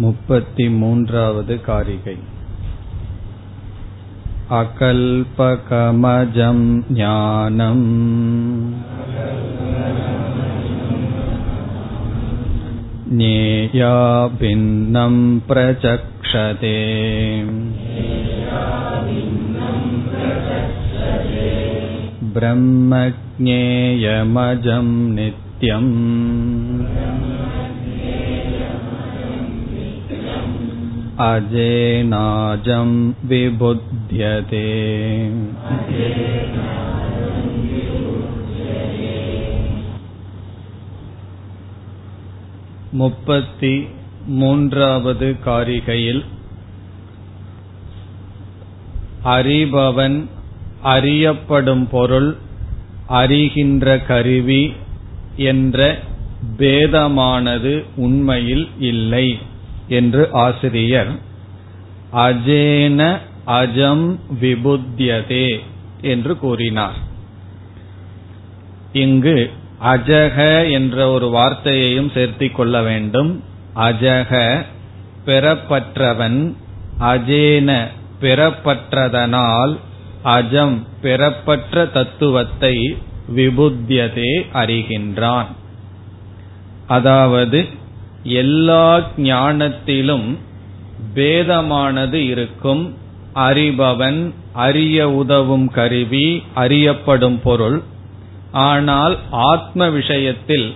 मुपति मून्रावद् कारिकै अकल्पकमजं ज्ञानम् ज्ञेया भिन्नं प्रचक्षते ब्रह्मज्ञेयमजं नित्यम् अजेनाजं विबुध्यते முப்பத்தி மூன்றாவது காரிகையில் அறிபவன் அறியப்படும் பொருள் அறிகின்ற கருவி என்ற பேதமானது உண்மையில் இல்லை என்று ஆசிரியர் அஜேன அஜம் விபுத்தியதே என்று கூறினார். இங்கு அஜக என்ற ஒரு வார்த்தையையும் சேர்த்திக் கொள்ள வேண்டும். அஜக பெறப்பற்றவன் அஜேன பெறப்பற்றதனால் அஜம் பெறப்பற்ற தத்துவத்தை விபுத்தியதே அறிகின்றான். அதாவது எல்லா ஞானத்திலும் பேதமானது இருக்கும். அறிபவன் அறிய உதவும் கருவி அறியப்படும் பொருள். ஆனால் ஆத்ம விஷயத்தில்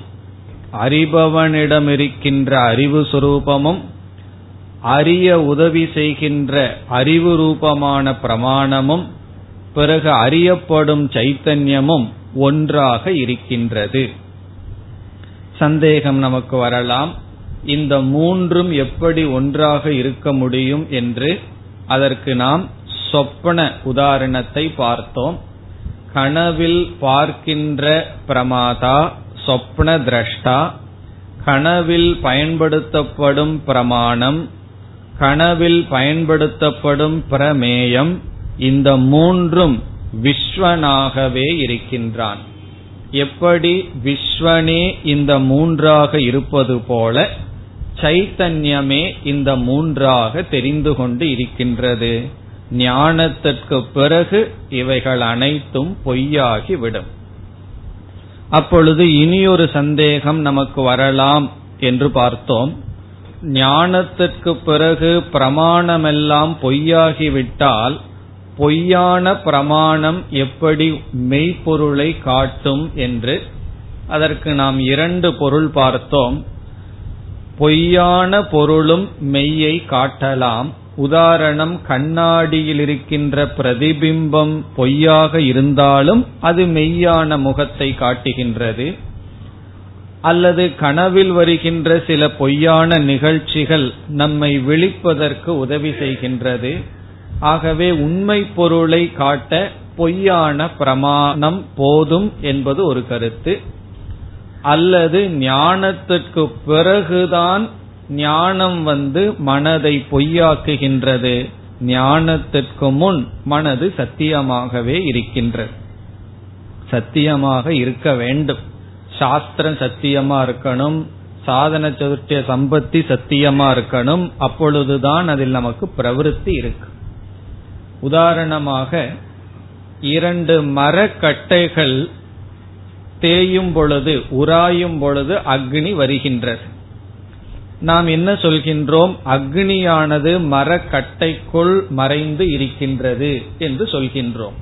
அறிபவனிடமிருக்கின்ற அறிவு சுரூபமும் அறிய உதவி செய்கின்ற அறிவு ரூபமான பிரமாணமும் பிறகு அறியப்படும் சைத்தன்யமும் ஒன்றாக இருக்கின்றது. சந்தேகம் நமக்கு வரலாம். இந்த மூன்றும் எப்படி ஒன்றாக இருக்க முடியும் என்று அதற்கு நாம் சொப்பன உதாரணத்தை பார்த்தோம். கனவில் பார்க்கின்ற பிரமாதா சொப்ன திரஷ்டா. கனவில் பயன்படுத்தப்படும் பிரமாணம். கனவில் பயன்படுத்தப்படும் பிரமேயம். இந்த மூன்றும் விஸ்வனாகவே இருக்கின்றான். எப்படி விஸ்வனே இந்த மூன்றாக இருப்பது போல சைத்தன்யமே இந்த மூன்றாக தெரிந்து கொண்டு இருக்கின்றது. ஞானத்திற்கு பிறகு இவைகள் அனைத்தும் பொய்யாகிவிடும் அப்பொழுது இனியொரு சந்தேகம் நமக்கு வரலாம் என்று பார்த்தோம். ஞானத்திற்கு பிறகு பிரமாணமெல்லாம் பொய்யாகிவிட்டால் பொய்யான பிரமாணம் எப்படி மெய்ப்பொருளை காட்டும் என்று அதற்கு நாம் இரண்டு பொருள் பார்த்தோம். பொய்யான பொருளும் மெய்யை காட்டலாம். உதாரணம் கண்ணாடியில் இருக்கின்ற பிரதிபிம்பம் பொய்யாக இருந்தாலும் அது மெய்யான முகத்தை காட்டுகின்றது. அல்லது கனவில் வருகின்ற சில பொய்யான நிகழ்ச்சிகள் நம்மை விழிப்பதற்கு உதவி செய்கின்றது. ஆகவே உண்மை பொருளை காட்ட பொய்யான பிரமாணம் போதும் என்பது ஒரு கருத்து. அல்லது ஞானத்திற்கு பிறகுதான் ஞானம் வந்து மனதை பொய்யாக்குகின்றது. ஞானத்திற்கு முன் மனது சத்தியமாகவே இருக்கின்றது. சத்தியமாக இருக்க வேண்டும். சாஸ்திரம் சத்தியமா இருக்கணும். சாதன சதுர்த்திய சம்பத்தி சத்தியமா இருக்கணும். அப்பொழுதுதான் அதில் நமக்கு பிரவருத்தி இருக்கு. உதாரணமாக இரண்டு மரக்கட்டைகள் தேயும் பொழுது உராயும் பொழுது அக்னி வருகின்றது. நாம் என்ன சொல்கின்றோம்? அக்னியானது மரக்கட்டைக்குள் மறைந்து இருக்கின்றது என்று சொல்கின்றோம்.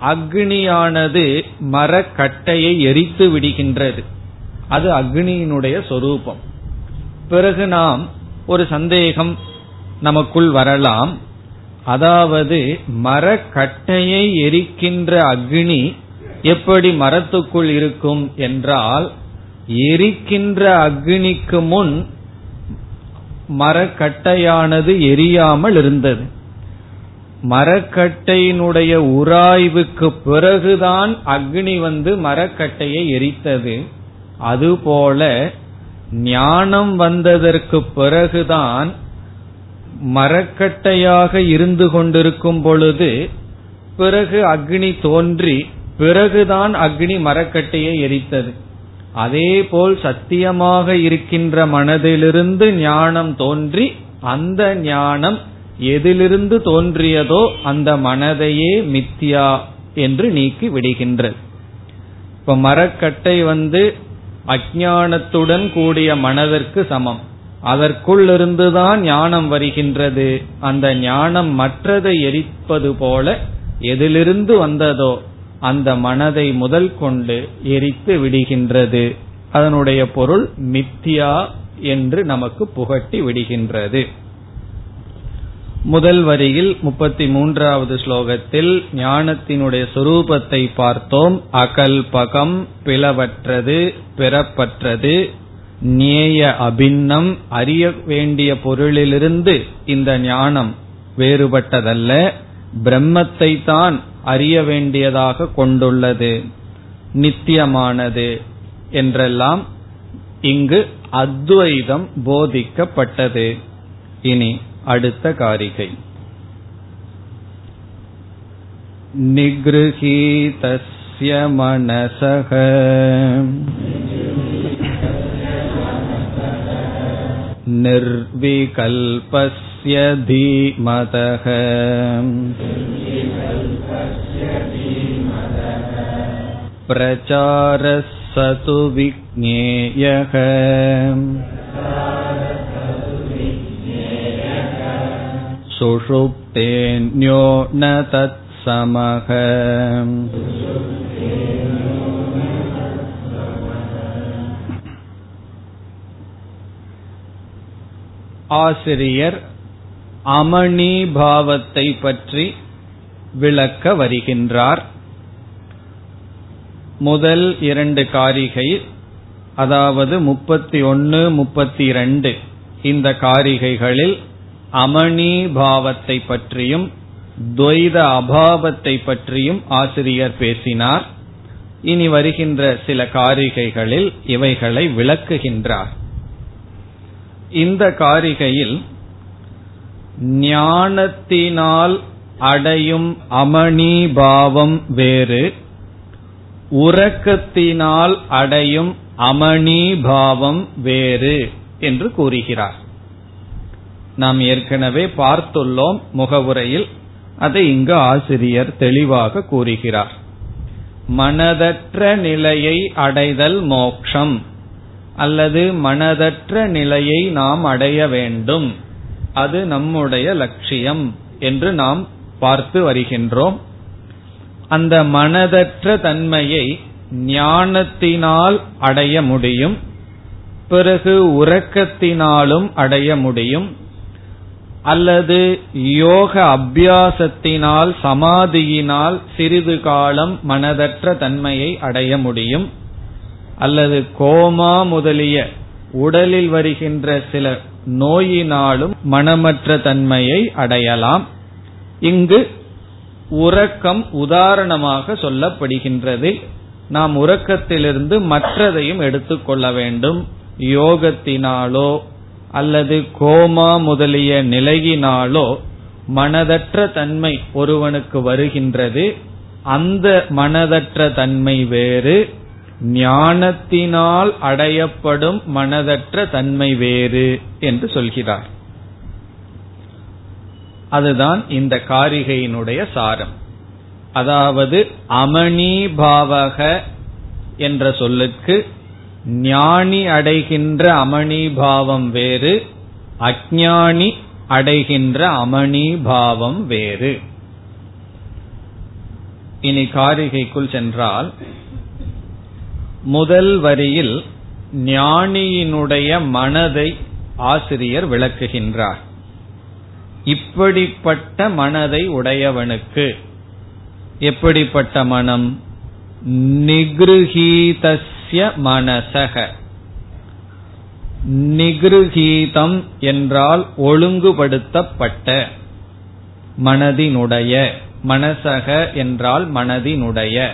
அக்னியானது மரக்கட்டையை எரித்து விடுகின்றது. அது அக்னியினுடைய சொரூபம். பிறகு நாம் ஒரு சந்தேகம் நமக்குள் வரலாம். அதாவது மரக்கட்டையை எரிக்கின்ற அக்னி எப்படி மரத்துக்குள் இருக்கும் என்றால் எரிக்கின்ற அக்னிக்கு முன் மரக்கட்டையானது எரியாமல் இருந்தது. மரக்கட்டையினுடைய உராய்வுக்கு பிறகுதான் அக்னி வந்து மரக்கட்டையை எரித்தது. அதுபோல ஞானம் வந்ததற்கு பிறகுதான் மரக்கட்டையாக இருந்து கொண்டிருக்கும் பொழுது பிறகு அக்னி தோன்றி பிறகுதான் அக்னி மரக்கட்டையை எரித்தது. அதே போல் சத்தியமாக இருக்கின்ற மனதிலிருந்து ஞானம் தோன்றி அந்த ஞானம் எதிலிருந்து தோன்றியதோ அந்த மனதையே மித்தியா என்று நீக்கி விடுகின்றது. இப்ப மரக்கட்டை வந்து அஜானத்துடன் கூடிய மனதிற்கு சமம். அதற்குள் இருந்துதான் ஞானம் வருகின்றது. அந்த ஞானம் மற்றதை எரிப்பது போல எதிலிருந்து வந்ததோ அந்த மனதை முதல் கொண்டு எரித்து விடுகின்றது. அதனுடைய பொருள் மித்தியா என்று நமக்கு புகட்டி விடுகின்றது. முதல் வரியில் முப்பத்தி மூன்றாவது ஸ்லோகத்தில் ஞானத்தினுடைய சுரூபத்தை பார்த்தோம். அகல்பகம் பிளவற்றது பிறப்பற்றது நேய அபின்னம் அறிய வேண்டிய பொருளிலிருந்து இந்த ஞானம் வேறுபட்டதல்ல. பிரம்மத்தை தான் அறிய வேண்டியதாக கொண்டுள்ளது நித்தியமானது என்றெல்லாம் இங்கு அத்வைதம் போதிக்கப்பட்டது இனி அடுத்த காரிகை निगृहीतस्य मनसः निर्विकल्पस्य धीमतः प्रचारः स तु विज्ञेयः सुषुप्तेऽन्यो न तत्समः ஆசிரியர் அமணி பாவத்தை பற்றி விளக்க வருகின்றார். முதல் இரண்டு காரிகை அதாவது முப்பத்தி ஒன்னு முப்பத்தி இரண்டு இந்த காரிகைகளில் அமணி பாவத்தை பற்றியும் துவைத அபாவத்தை பற்றியும் ஆசிரியர் பேசினார். இனி வருகின்ற சில காரிகைகளில் இவைகளை விளக்குகின்றார். இந்த காரிகையில் ஞானத்தினால் அடையும் அமணி பாவம் வேறு. உறக்கத்தினால் அடையும் அமணி பாவம் வேறு என்று கூறுகிறார். நாம் ஏற்கனவே பார்த்துள்ளோம் முகவுரையில் அதை இங்கு ஆசிரியர் தெளிவாக கூறுகிறார். மனதற்ற நிலையை அடைதல் மோக்ஷம் அல்லது மனதற்ற நிலையை நாம் அடைய வேண்டும் அது நம்முடைய லட்சியம் என்று நாம் பார்த்து வருகின்றோம். அந்த மனதற்ற தன்மையை ஞானத்தினால் அடைய முடியும். பிறகு உறக்கத்தினாலும் அடைய முடியும். அல்லது யோக அபியாசத்தினால் சமாதியினால் சிறிது காலம் மனதற்ற தன்மையை அடைய முடியும். அல்லது கோமா முதலிய உடலில் வருகின்ற சில நோயினாலும் மனமற்ற தன்மையை அடையலாம். இங்கு உறக்கம் உதாரணமாக சொல்லப்படுகின்றது. நாம் உறக்கத்திலிருந்து மற்றதையும் எடுத்துக்கொள்ள வேண்டும். யோகத்தினாலோ அல்லது கோமா முதலிய நிலையினாலோ மனதற்ற தன்மை ஒருவனுக்கு வருகின்றது. அந்த மனதற்ற தன்மை வேறு. ஞானத்தினால் அடையப்படும் மனதற்ற தன்மை வேறு என்று சொல்கிறார். அதுதான் இந்த காரிகையினுடைய சாரம். அதாவது அமணி பாவக என்ற சொல்லுக்கு ஞானி அடைகின்ற அமணி பாவம் வேறு அஜானி அடைகின்ற அமணி பாவம் வேறு. இனி காரிகைக்குள் சென்றால் முதல் வரியில் ஞானியினுடைய மனதை ஆசிரியர் விளக்குகின்றார். இப்படிப்பட்ட மனதை உடையவனுக்கு. எப்படிப்பட்ட மனம்? நிகிருஹீதஸ்ய மனசக. நிகிருஹீதம் என்றால் ஒழுங்குபடுத்தப்பட்ட. மனதினுடைய. மனசக என்றால் மனதினுடைய.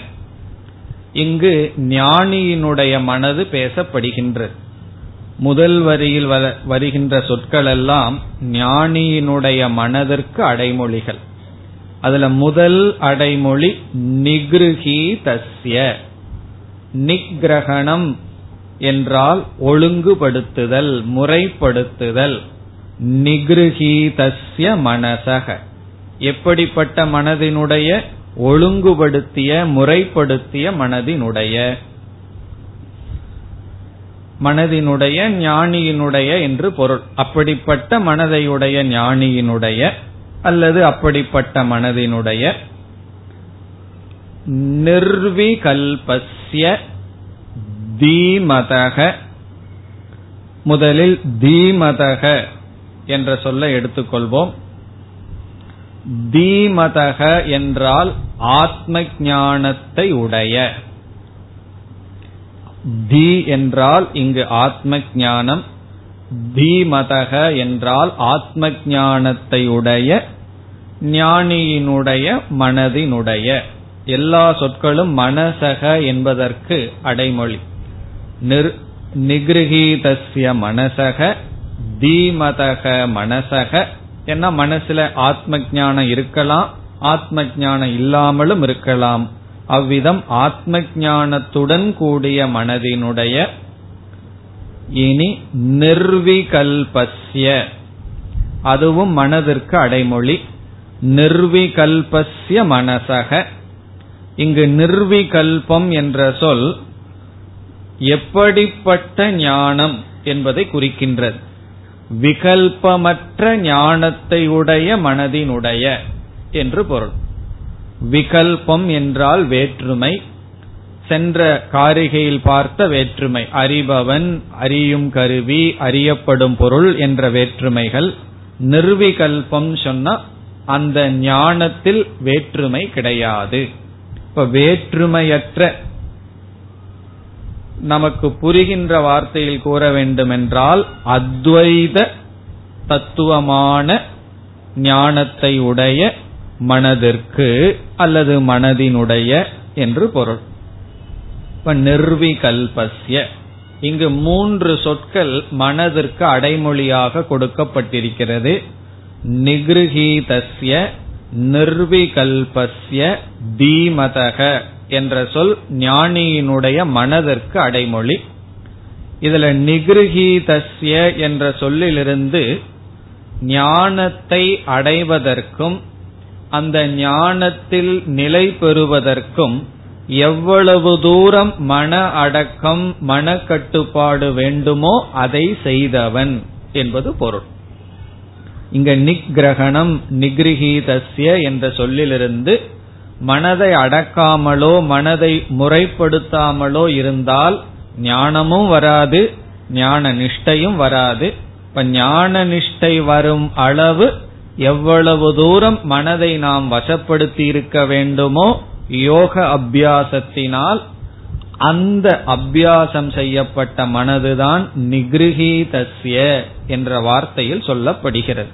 இங்கு ஞானியினுடைய மனது பேசப்படுகின்றது முதல் வரியில் வருகின்ற சொற்கள் எல்லாம் ஞானியினுடைய மனதிற்கு அடைமொழிகள். அதுல முதல் அடைமொழி நிகிருகி தஸ்ய. நிகிரகணம் என்றால் ஒழுங்குபடுத்துதல் முறைப்படுத்துதல். நிகிருகீதஸ்ய மனசக. எப்படிப்பட்ட மனதினுடைய ஒழுங்குபடுத்திய முறைப்படுத்திய மனதினுடைய? மனதினுடைய ஞானியினுடைய என்று பொருள். அப்படிப்பட்ட மனதையுடைய ஞானியினுடைய அல்லது அப்படிப்பட்ட மனதினுடைய நிர்விகல்பஸ்ய தீமதக. முதலில் தீமதக என்ற சொல்ல எடுத்துக்கொள்வோம். தீமதக என்றால் ஆத்ம ஞானத்தை உடைய. தி என்றால் இங்கு ஆத்ம ஞானம் தீமதக என்றால் ஆத்ம ஞானத்தை உடைய ஞானியினுடைய மனதினுடைய. எல்லா சொற்களும் மனசக என்பதற்கு அடைமொழி. நிகிருகீதசிய மனசக தீமதக மனசக. என்ன மனசுல ஆத்ம ஞானம் இருக்கலாம் ஆத்ம ஞானம் இல்லாமலும் இருக்கலாம். அவ்விதம் ஆத்ம ஞானத்துடன் கூடிய மனதினுடைய இனி நிர்விகல்பஸ்ய. அதுவும் மனதிற்கு அடைமொழி. நிர்விகல்பஸ்ய மனசக. இங்கு நிர்விகல்பம் என்ற சொல் எப்படிப்பட்ட ஞானம் என்பதை குறிக்கின்றது. விகல்பமற்ற ஞானத்தை உடைய மனதினுடைய என்று பொருள். விகல்பம் என்றால் வேற்றுமை. சென்ற காரிகையில் பார்த்த வேற்றுமை. அறிபவன் அறியும் கருவி அறியப்படும் பொருள் என்ற வேற்றுமைகள். நிர்விகல்பம் சொன்னா அந்த ஞானத்தில் வேற்றுமை கிடையாது. இப்ப வேற்றுமையற்ற நமக்கு புரிகின்ற வார்த்தையில் கூற வேண்டுமென்றால் அத்வைத தத்துவமான ஞானத்தை உடைய மனதிற்கு அல்லது மனதினுடைய என்று பொருள். இப்ப நிர்விகல்பஸ்ய. இங்கு மூன்று சொற்கள் மனதிற்கு அடைமொழியாக கொடுக்கப்பட்டிருக்கிறது. நிகிருகீதஸ்ய நிர்விகல்பஸ்ய தீமதக என்ற சொல் ஞானியினுடைய மனதிற்கு அடைமொழி. இதுல நிகிருகீதஸ்ய என்ற சொல்லிலிருந்து ஞானத்தை அடைவதற்கும் அந்த ஞானத்தில் நிலை பெறுவதற்கும் எவ்வளவு தூரம் மன அடக்கம் மன கட்டுப்பாடு வேண்டுமோ அதை செய்தவன் என்பது பொருள். இங்க நிகிரகணம் நிகிருகீதஸ்ய என்ற சொல்லிலிருந்து மனதை அடக்காமலோ மனதை முறைப்படுத்தாமலோ இருந்தால் ஞானமும் வராது ஞான நிஷ்டையும் வராது. இப்ப ஞான நிஷ்டை வரும் அளவு எவ்வளவு தூரம் மனதை நாம் வசப்படுத்தி இருக்க வேண்டுமோ யோக அபியாசத்தினால் அந்த அபியாசம் செய்யப்பட்ட மனதுதான் நிகிருகீதஸ்ய என்ற வார்த்தையில் சொல்லப்படுகிறது.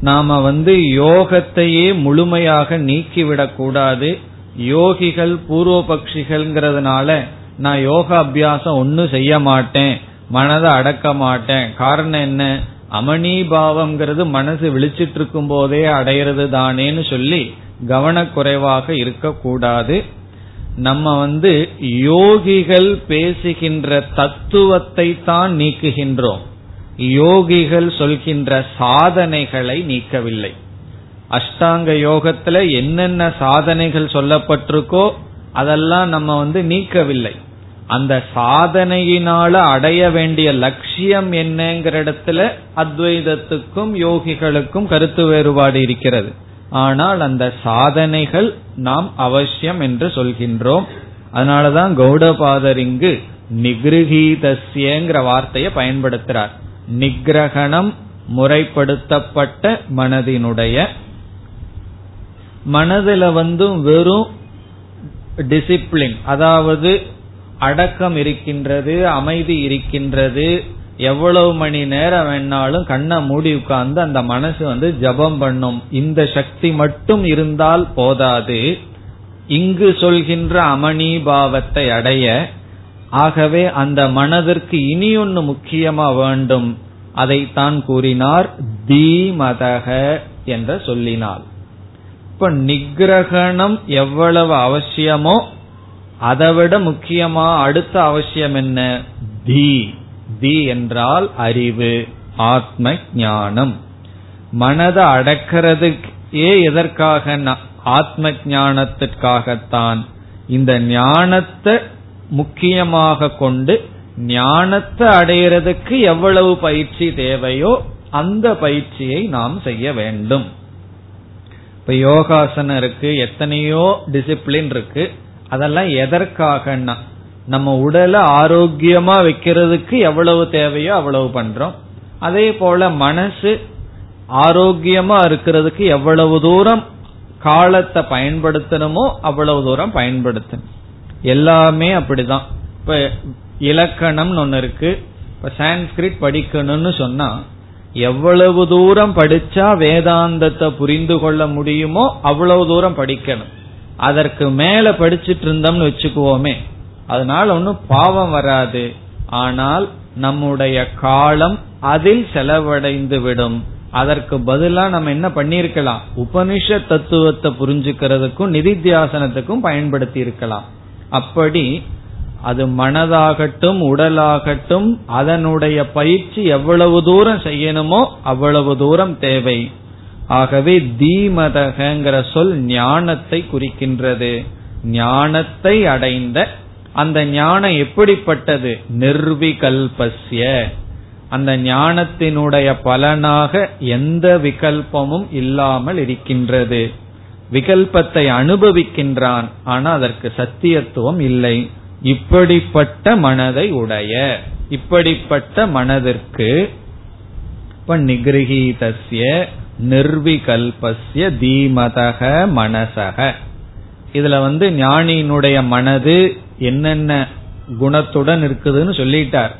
நாம வந்து யோகத்தையே முழுமையாக நீக்கிவிடக் கூடாது. யோகிகள் பூர்வபக்ஷிகள்ங்கிறதுனால நான் யோக அபியாசம் ஒன்னும் செய்ய மாட்டேன். மனதை அடக்க மாட்டேன். காரணம் என்ன? அமணிபாவம்ங்கிறது மனசு விழிச்சிட்டு இருக்கும் போதே அடையிறது தானேன்னு சொல்லி கவனக்குறைவாக இருக்கக்கூடாது. நம்ம வந்து யோகிகள் பேசுகின்ற தத்துவத்தை தான் நீக்குகின்றோம். யோகிகள் சொல்கின்ற சாதனைகளை நீக்கவில்லை. அஷ்டாங்க யோகத்துல என்னென்ன சாதனைகள் சொல்லப்பட்டிருக்கோ அதெல்லாம் நம்ம வந்து நீக்கவில்லை. அந்த சாதனையினால அடைய வேண்டிய லட்சியம் என்னங்கிற இடத்துல அத்வைதத்துக்கும் யோகிகளுக்கும் கருத்து வேறுபாடு இருக்கிறது. ஆனால் அந்த சாதனைகள் நாம் அவசியம் என்று சொல்கின்றோம். அதனாலதான் கௌடபாதர் இங்கு நிகிருகீதஸ்யங்கிற வார்த்தையை பயன்படுத்துறார். நிகிரகணம் முறைப்படுத்தப்பட்ட மனதினுடைய மனதுல வந்து வெறும் டிசிப்ளின் அதாவது அடக்கம் இருக்கின்றது அமைதி இருக்கின்றது. எவ்வளவு மணி நேரம் வேணாலும் கண்ணை மூடி உட்கார்ந்து அந்த மனசு வந்து ஜபம் பண்ணும். இந்த சக்தி மட்டும் இருந்தால் போதாது. இங்கு சொல்கின்ற அமணிபாவத்தை அடைய ஆகவே அந்த மனதிற்கு இனி ஒன்னு முக்கியமா வேண்டும். அதைத்தான் கூறினார் தீமதக என்ற சொல்லினால் இப்ப நிகிரகணம் எவ்வளவு அவசியமோ அதைவிட முக்கியமா அடுத்த அவசியம் என்ன? தி. தி என்றால் அறிவு ஆத்ம ஞானம் மனதை அடக்கிறதுக்கே எதற்காக? ஆத்ம ஞானத்திற்காகத்தான் இந்த ஞானத்தை முக்கியமாக கொண்டு ஞானத்தை அடையிறதுக்கு எவ்வளவு பயிற்சி தேவையோ அந்த பயிற்சியை நாம் செய்ய வேண்டும். இப்ப யோகாசனம் இருக்கு எத்தனையோ டிசிப்ளின் இருக்கு. அதெல்லாம் எதற்காகன்னா நம்ம உடலை ஆரோக்கியமா வைக்கிறதுக்கு எவ்வளவு தேவையோ அவ்வளவு பண்றோம். அதே போல மனசு ஆரோக்கியமா இருக்கிறதுக்கு எவ்வளவு தூரம் காலத்தை பயன்படுத்தணுமோ அவ்வளவு தூரம் பயன்படுத்தணும். எல்லாமே அப்படிதான். இப்ப இலக்கணம்னு ஒன்னு இருக்கு. இப்ப சான்ஸ்கிரிட் படிக்கணும்னு சொன்னா எவ்வளவு தூரம் படிச்சா வேதாந்தத்தை புரிந்து கொள்ள முடியுமோ அவ்வளவு தூரம் படிக்கணும். அதற்கு மேல படிச்சிட்டு இருந்தோம்னு வச்சுக்குவோமே. அதனால ஒன்னும் பாவம் வராது. ஆனால் நம்முடைய காலம் அதில் செலவடைந்து விடும். அதற்கு பதிலா நம்ம என்ன பண்ணிருக்கலாம் உபனிஷ தத்துவத்தை புரிஞ்சுக்கிறதுக்கும் நிதித்தியாசனத்துக்கும் பயன்படுத்தி இருக்கலாம் அப்படி அது மனதாகட்டும் உடலாகட்டும் அதனுடைய பயிற்சி எவ்வளவு தூரம் செய்யணுமோ அவ்வளவு தூரம் தேவை. ஆகவே தீமதகங்கிற சொல் ஞானத்தை குறிக்கின்றது. ஞானத்தை அடைந்த அந்த ஞானம் எப்படிப்பட்டது? நிர்விகல்பஸ்ய. அந்த ஞானத்தினுடைய பலனாக எந்த விகல்பமும் இல்லாமல் இருக்கின்றது. விகல்பத்தை அனுபவிக்கின்றான் ஆனால் அதற்கு சத்தியத்துவம் இல்லை. இப்படிப்பட்ட மனதை உடைய இப்படிப்பட்ட மனதிற்கு இப்ப நிகிரகீதஸ்ய நிர்விகல்பஸ்ய தீமதக மனசக. இதுல வந்து ஞானியினுடைய மனது என்னென்ன குணத்துடன் இருக்குதுன்னு சொல்லிட்டார்.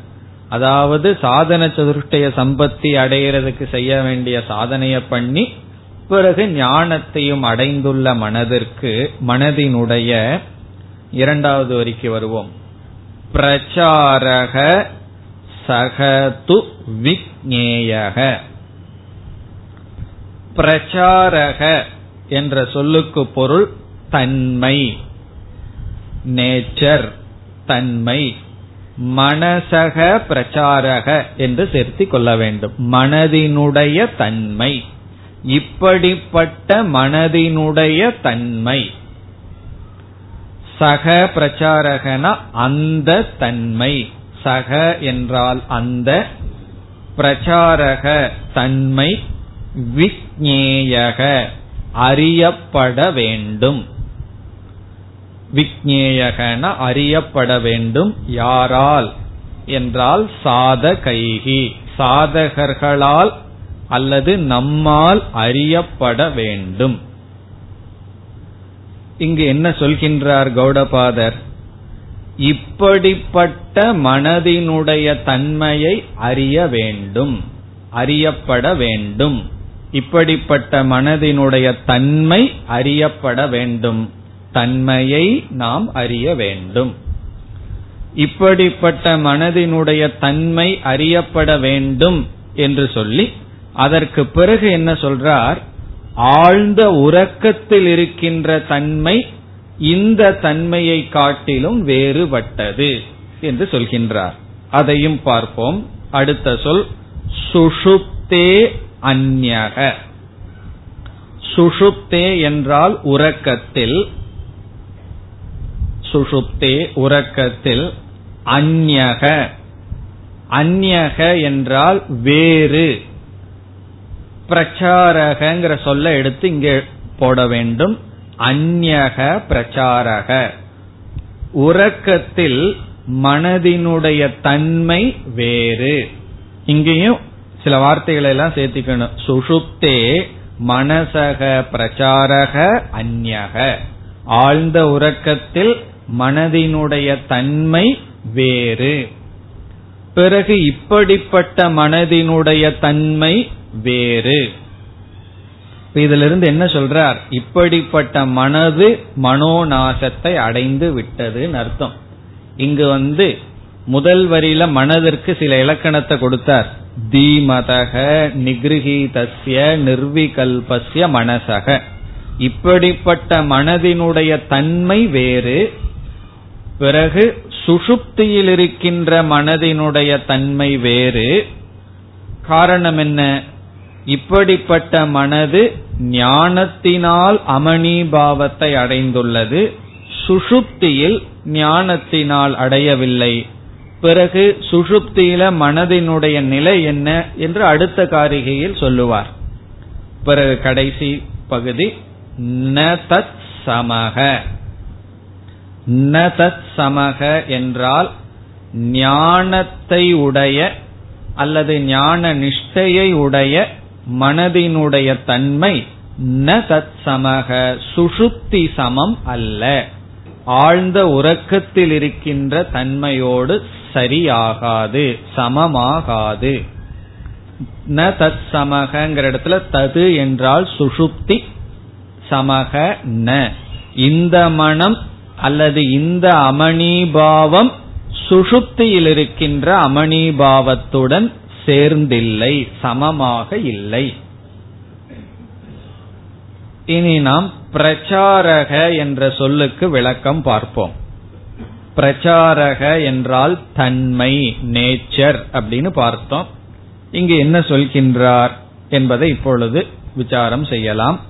அதாவது சாதன சதுஷ்டய சம்பத்தி அடையிறதுக்கு செய்ய வேண்டிய சாதனைய பண்ணி பிறகு ஞானத்தையும் அடைந்துள்ள மனதிற்கு மனதினுடைய இரண்டாவது வரிக்கு வருவோம். பிரச்சாரக சகது விக்னேயக பிரச்சாரக என்ற சொல்லுக்கு பொருள் தன்மை. நேச்சர் தன்மை. மனசக பிரச்சாரக என்று சேர்த்தி கொள்ள வேண்டும். மனதினுடைய தன்மை. இப்படிப்பட்ட மனதினுடைய தன்மை. சக பிரச்சாரகனா அந்த தன்மை. சக என்றால் அந்த பிரச்சாரக தன்மை. விக்னேயக அறியப்பட வேண்டும். விக்னேயகன அறியப்பட வேண்டும் யாரால்? என்றால் சாதகைகி சாதகர்களால் அல்லது நம்மால் அறியப்பட வேண்டும். இங்கு என்ன சொல்கின்றார் கௌடபாதர்? இப்படிப்பட்ட மனதினுடைய தன்மையை அறிய வேண்டும் அறியப்பட வேண்டும். இப்படிப்பட்ட மனதினுடைய தன்மை அறியப்பட வேண்டும். தன்மையை நாம் அறிய வேண்டும். இப்படிப்பட்ட மனதினுடைய தன்மை அறியப்பட வேண்டும் என்று சொல்லி அதற்கு பிறகு என்ன சொல்றார்? ஆழ்ந்த உறக்கத்தில் இருக்கின்ற தன்மை இந்த தன்மையை காட்டிலும் வேறுபட்டது என்று சொல்கின்றார். அதையும் பார்ப்போம். அடுத்த சொல் சுஷுப்தே அந்யக சுஷுப்தே என்றால் உறக்கத்தில். சுஷுப்தே உறக்கத்தில் அந்யக அந்யக என்றால் வேறு. பிரச்சாரகங்கிற சொல்ல எடுத்து இங்கே போட வேண்டும். அந்யக பிரச்சாரக. உறக்கத்தில் மனதினுடைய தன்மை வேறு. இங்கேயும் சில வார்த்தைகளை எல்லாம் சேர்த்திக்கணும். சுஷுப்தே மனசக பிரச்சாரக அந்யக ஆழ்ந்த உறக்கத்தில் மனதினுடைய தன்மை வேறு. பிறகு இப்படிப்பட்ட மனதினுடைய தன்மை வேறு. இதிலிருந்து என்ன சொல்றார்? இப்படிப்பட்ட மனது மனோநாசத்தை அடைந்து விட்டதுன்னு அர்த்தம். இங்கு வந்து முதல் வரியில மனதிற்கு சில இலக்கணத்தை கொடுத்தார். தீமதக நிகிருகீதஸ்ய நிர்விகல்பஸ்ய மனசக. இப்படிப்பட்ட மனதினுடைய தன்மை வேறு. பிறகு சுஷுப்தியில் இருக்கின்ற மனதினுடைய தன்மை வேறு. காரணம் என்ன? இப்படிப்பட்ட மனது ஞானத்தினால் அமணிபாவத்தை அடைந்துள்ளது. சுஷுப்தியில் ஞானத்தினால் அடையவில்லை. பிறகு சுஷுப்தியில மனதினுடைய நிலை என்ன என்று அடுத்த காரிகையில் சொல்லுவார். பிறகு கடைசி பகுதி ந தத் சமக. ந தத் சமக என்றால் ஞானத்தை உடைய அல்லது ஞான நிஷ்டையை உடைய மனதினுடைய தன்மை ந தத் சமக. சுஷுப்தி சமம் அல்ல. ஆழ்ந்த உறக்கத்தில் இருக்கின்ற தன்மையோடு சரியாகாது சமமாகாது. ந தத் சமகங்கிற இடத்துல தது என்றால் சுஷுப்தி சமக ந. இந்த மனம் அல்லது இந்த அமணிபாவம் சுஷுப்தியில் இருக்கின்ற அமணிபாவத்துடன் சேர்ந்தில்லை சமமாக இல்லை. இனி நாம் பிரச்சாரக என்ற சொல்லுக்கு விளக்கம் பார்ப்போம். பிரச்சாரக என்றால் தன்மை நேச்சர் அப்படின்னு பார்த்தோம். இங்கு என்ன சொல்கின்றார் என்பதை இப்பொழுது விசாரம் செய்யலாம்.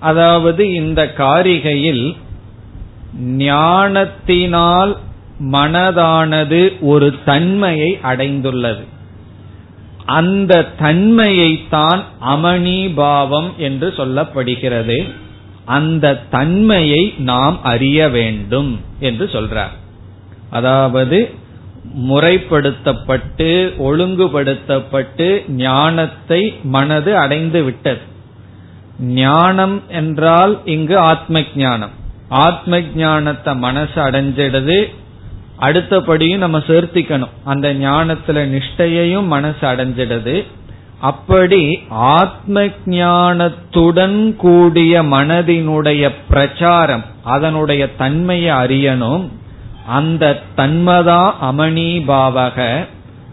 அதாவது இந்த காரிகையில் ஞானத்தினால் மனதானது ஒரு தன்மையை அடைந்துள்ளது. அந்த தன்மையைத்தான் அமணிபாவம் என்று சொல்லப்படுகிறது. அந்த தன்மையை நாம் அறிய வேண்டும் என்று சொல்றார். அதாவது முறைப்படுத்தப்பட்டு ஒழுங்குபடுத்தப்பட்டு ஞானத்தை மனது அடைந்து விட்டது. ஞானம் என்றால் இங்கு ஆத்ம ஞானம் ஆத்ம ஞானத்தை மனசு அடைஞ்சிடுது அடுத்தபடியும் நம்ம சேர்த்திக்கணும். அந்த ஞானத்துல நிஷ்டையையும் மனசு அடைஞ்சிடுது அப்படி ஆத்ம ஞானத்துடன் கூடிய மனதினுடைய பிரச்சாரம் அதனுடைய தன்மையை அறியணும். அந்த தன்மதா அமணிபாவக.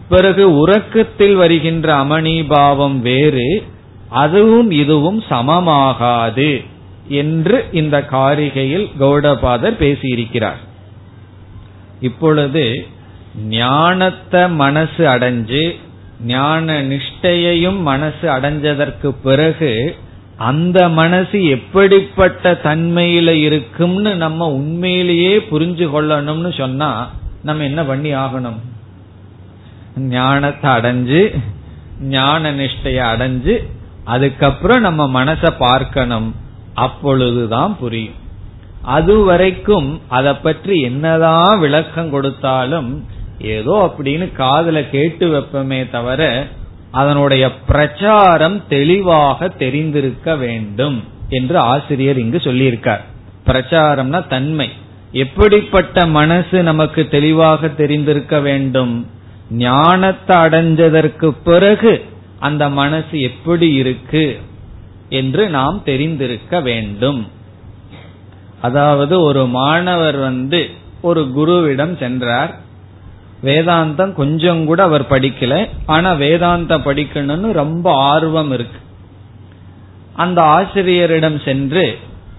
பிறகு உறக்கத்தில் வருகின்ற அமணிபாவம் வேறு அதுவும் இதுவும் சமமாகாது என்று இந்த காரிகையில் கௌடபாதர் பேசியிருக்கிறார். இப்பொழுது ஞானத்தை மனசு அடைஞ்சு ஞான நிஷ்டையையும் மனசு அடைஞ்சதற்கு பிறகு அந்த மனசு எப்படிப்பட்ட தன்மையில இருக்கும்னு நம்ம உண்மையிலேயே புரிஞ்சு கொள்ளணும்னு சொன்னா நம்ம என்ன பண்ணி ஆகணும்? ஞானத்தை அடைஞ்சு ஞான நிஷ்டைய அடைஞ்சு அதுக்கப்புறம் நம்ம மனச பார்க்கணும். அப்பொழுதுதான் புரியும். அது வரைக்கும் அதை பற்றி என்னதான் விளக்கம் கொடுத்தாலும் ஏதோ அப்படின்னு காதல கேட்டு வைப்பமே தவிர அதனுடைய பிரச்சாரம் தெளிவாக தெரிந்திருக்க வேண்டும் என்று ஆசிரியர் இங்கு சொல்லியிருக்கார். பிரச்சாரம்னா தன்மை. எப்படிப்பட்ட மனசு நமக்கு தெளிவாக தெரிந்திருக்க வேண்டும்? ஞானத்தை அடைஞ்சதற்கு பிறகு அந்த மனசு எப்படி இருக்கு என்று நாம் தெரிந்திருக்க வேண்டும். அதாவது ஒரு மாணவர் வந்து ஒரு குருவிடம் சென்றார். வேதாந்தம் கொஞ்சம் கூட அவர் படிக்கல. ஆனா வேதாந்தம் படிக்கணும்னு ரொம்ப ஆர்வம் இருக்கு. அந்த ஆசிரியரிடம் சென்று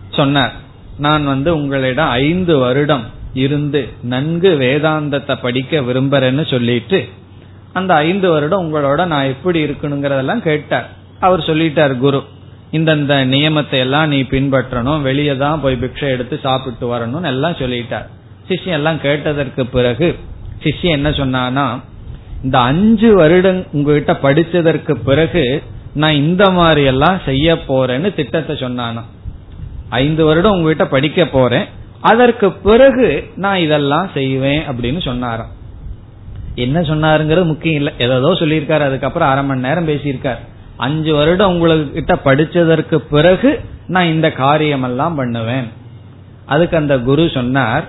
சொன்னார் நான் வந்து உங்களிடம் ஐந்து வருடம் இருந்து நன்கு வேதாந்தத்தை படிக்க விரும்புறேன்னு சொல்லிட்டு அந்த ஐந்து வருடம் உங்களோட நான் எப்படி இருக்கணுங்கிறதெல்லாம் கேட்டார். அவர் சொல்லிட்டார் குரு இந்தந்த நியமத்தை எல்லாம் நீ பின்பற்றணும் வெளியே தான் போய் பிக்ஷை எடுத்து சாப்பிட்டு வரணும்னு எல்லாம் சொல்லிட்டார். சிஷ்யம் எல்லாம் கேட்டதற்கு பிறகு சிஷ்யன் என்ன சொன்னானா இந்த அஞ்சு வருடம் உங்ககிட்ட படிச்சதற்கு பிறகு நான் இந்த மாதிரி எல்லாம் செய்ய போறேன்னு திட்டத்தை சொன்னானா. ஐந்து வருடம் உங்ககிட்ட படிக்க போறேன் அதற்கு பிறகு நான் இதெல்லாம் செய்வேன் அப்படின்னு சொன்னாராம் என்ன சொன்னாருங்கிறது முக்கியம் இல்ல. ஏதோ சொல்லியிருக்காரு அதுக்கப்புறம் அரை மணி நேரம் பேசியிருக்காரு. அஞ்சு வருடம் உங்ககிட்ட படிச்சதற்கு பிறகு நான் இந்த காரியம் எல்லாம் பண்ணுவேன். அதுக்கு அந்த குரு சொன்னார்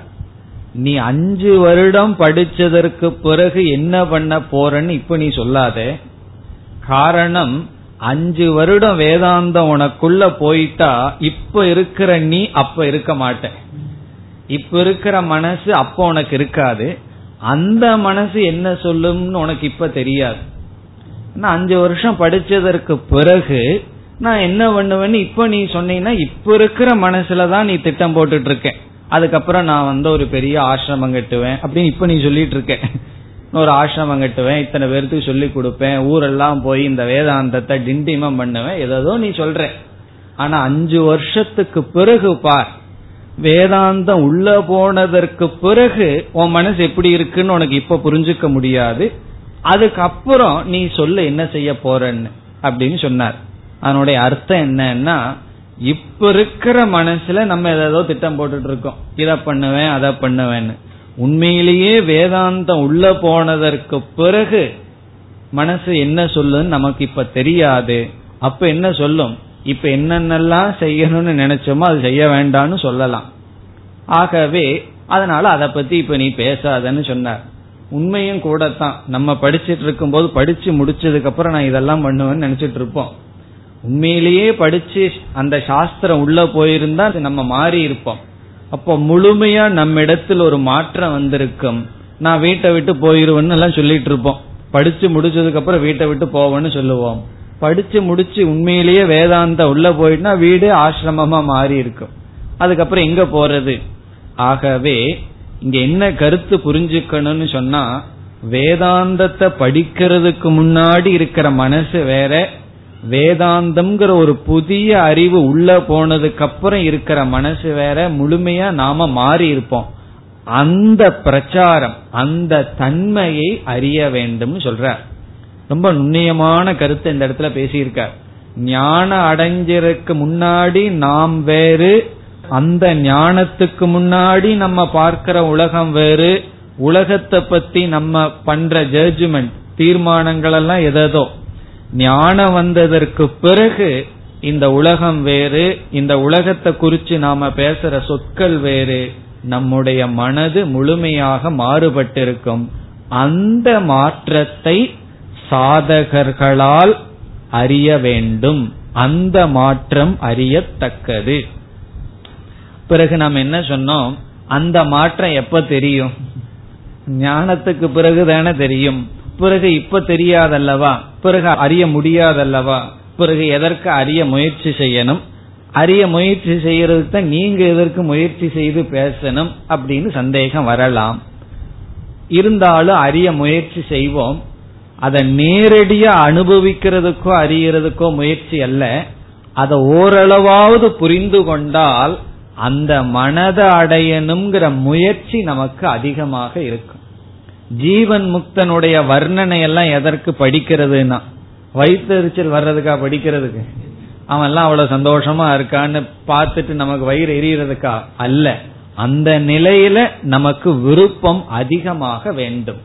நீ அஞ்சு வருடம் படிச்சதற்கு பிறகு என்ன பண்ண போறன்னு இப்ப நீ சொல்லாத. காரணம் அஞ்சு வருடம் வேதாந்தம் உனக்குள்ள போயிட்டா இப்ப இருக்கிற நீ அப்ப இருக்க மாட்ட. இப்ப இருக்கிற மனசு அப்ப உனக்கு இருக்காது. அந்த மனசு என்ன சொல்லும்னு உனக்கு இப்ப தெரியாது. அஞ்சு வருஷம் படிச்சதற்கு பிறகு நான் என்ன பண்ணுவேன்னு இப்ப நீ சொன்னீங்கன்னா இப்ப இருக்கிற மனசுலதான் நீ திட்டம் போட்டுட்டு இருக்கேன். அதுக்கப்புறம் நான் வந்து ஒரு பெரிய ஆசிரமம் கட்டுவேன் அப்படின்னு இப்ப நீ சொல்லிட்டு இருக்கேன் ஒரு ஆசிரமம் கட்டுவேன் இத்தனை பேருக்கு சொல்லி கொடுப்பேன் ஊரெல்லாம் போய் இந்த வேதாந்தத்தை டிண்டிமம் பண்ணுவேன் ஏதோ நீ சொல்ற. ஆனா அஞ்சு வருஷத்துக்கு பிறகு பார் வேதாந்தம் உள்ள போனதற்கு பிறகு உன் மனசு எப்படி இருக்குன்னு உனக்கு இப்ப புரிஞ்சுக்க முடியாது. அதுக்கப்புறம் நீ சொல்ல என்ன செய்ய போறன்னு அப்படின்னு சொன்னார். அதனுடைய அர்த்தம் என்னன்னா இப்ப இருக்கிற மனசுல நம்ம ஏதோ திட்டம் போட்டுட்டு இருக்கோம் இத பண்ணுவேன் அதை பண்ணுவேன்னு. உண்மையிலேயே வேதாந்தம் உள்ள போனதற்கு பிறகு மனசு என்ன சொல்லுன்னு நமக்கு இப்ப தெரியாது. அப்ப என்ன சொல்லும்? இப்ப என்னென்னலாம் செய்யணும்னு நினைச்சோமோ அது செய்ய வேண்டாம்னு சொல்லலாம். ஆகவே அதனால அதை பத்தி இப்ப நீ பேசாதன்னு சொன்னார். உண்மையும் கூடத்தான். நம்ம படிச்சிட்டு இருக்கும் போது படிச்சு முடிச்சதுக்கு அப்புறம் நான் இதெல்லாம் பண்ணுவேன்னு நினைச்சிட்டு இருப்போம் உண்மையிலேயே படிச்சு அந்த சாஸ்திரம் உள்ள போயிருந்தா நம்ம மாறி இருப்போம். அப்போ முழுமையா நம்ம இடத்துல ஒரு மாற்றம் வந்திருக்கும். நான் வீட்டை விட்டு போயிருவேன்னு எல்லாம் சொல்லிட்டு இருப்போம். படிச்சு முடிச்சதுக்கு அப்புறம் வீட்டை விட்டு போவேன்னு சொல்லுவோம். படிச்சு முடிச்சு உண்மையிலேயே வேதாந்த உள்ள போயிட்டுனா வீடு ஆசிரமமா மாறி இருக்கும். அதுக்கப்புறம் எங்க போறது? ஆகவே இங்க என்ன கருத்து புரிஞ்சுக்கணும்னு சொன்னா வேதாந்தத்தை படிக்கிறதுக்கு முன்னாடி இருக்கிற மனசு வேற வேதாந்தம்ங்கிற ஒரு புதிய அறிவு உள்ள போனதுக்கு அப்புறம் இருக்கிற மனசு வேற முழுமையா நாம மாறி இருப்போம். அந்த பிரச்சாரம் அந்த தன்மையை அறிய வேண்டும் சொல்ற. ரொம்ப நுண்ணியமான கருத்து இந்த இடத்துல பேசியிருக்கார் ஞான அடைஞ்சிருக்கு முன்னாடி நாம் வேறு அந்த ஞானத்துக்கு முன்னாடி நம்ம பார்க்கிற உலகம் வேறு உலகத்தை பத்தி நம்ம பண்ற ஜட்ஜ்மெண்ட் தீர்மானங்கள் எல்லாம் எதோ. ஞானம் வந்ததற்கு பிறகு இந்த உலகம் வேறு இந்த உலகத்தை குறிச்சு நாம பேசுற சொற்கள் வேறு. நம்முடைய மனது முழுமையாக மாறுபட்டிருக்கும். அந்த மாற்றத்தை சாதகர்களால் அறிய வேண்டும். அந்த மாற்றம் அறியத்தக்கது. பிறகு நாம் என்ன சொன்னோம்? அந்த மாற்றம் எப்ப தெரியும்? ஞானத்துக்கு பிறகு தானே தெரியும். பிறகு இப்ப தெரியாதல்லவா? பிறகு அறிய முடியாதல்லவா? பிறகு எதற்கு அறிய முயற்சி செய்யணும்? அறிய முயற்சி செய்யறதுக்கு தான் நீங்க எதற்கு முயற்சி செய்து பேசணும் அப்படின்னு சந்தேகம் வரலாம். இருந்தாலும் அறிய முயற்சி செய்வோம். அதை நேரடியா அனுபவிக்கிறதுக்கோ அறியறதுக்கோ முயற்சி அல்ல. அதை ஓரளவாவது புரிந்து கொண்டால் அந்த மனதை அடையணுங்கிற முயற்சி நமக்கு அதிகமாக இருக்கும். ஜீவன் முக்தனுடைய வர்ணனை எல்லாம் எதற்கு படிக்கிறதுனா வயிற்றுச்சல் வர்றதுக்கா படிக்கிறதுக்கு? அவன் எல்லாம் அவ்வளவு சந்தோஷமா இருக்கான்னு பார்த்துட்டு நமக்கு வயிறு எரியறதுக்கா? அல்ல. அந்த நிலையில நமக்கு விருப்பம் அதிகமாக வேண்டும்.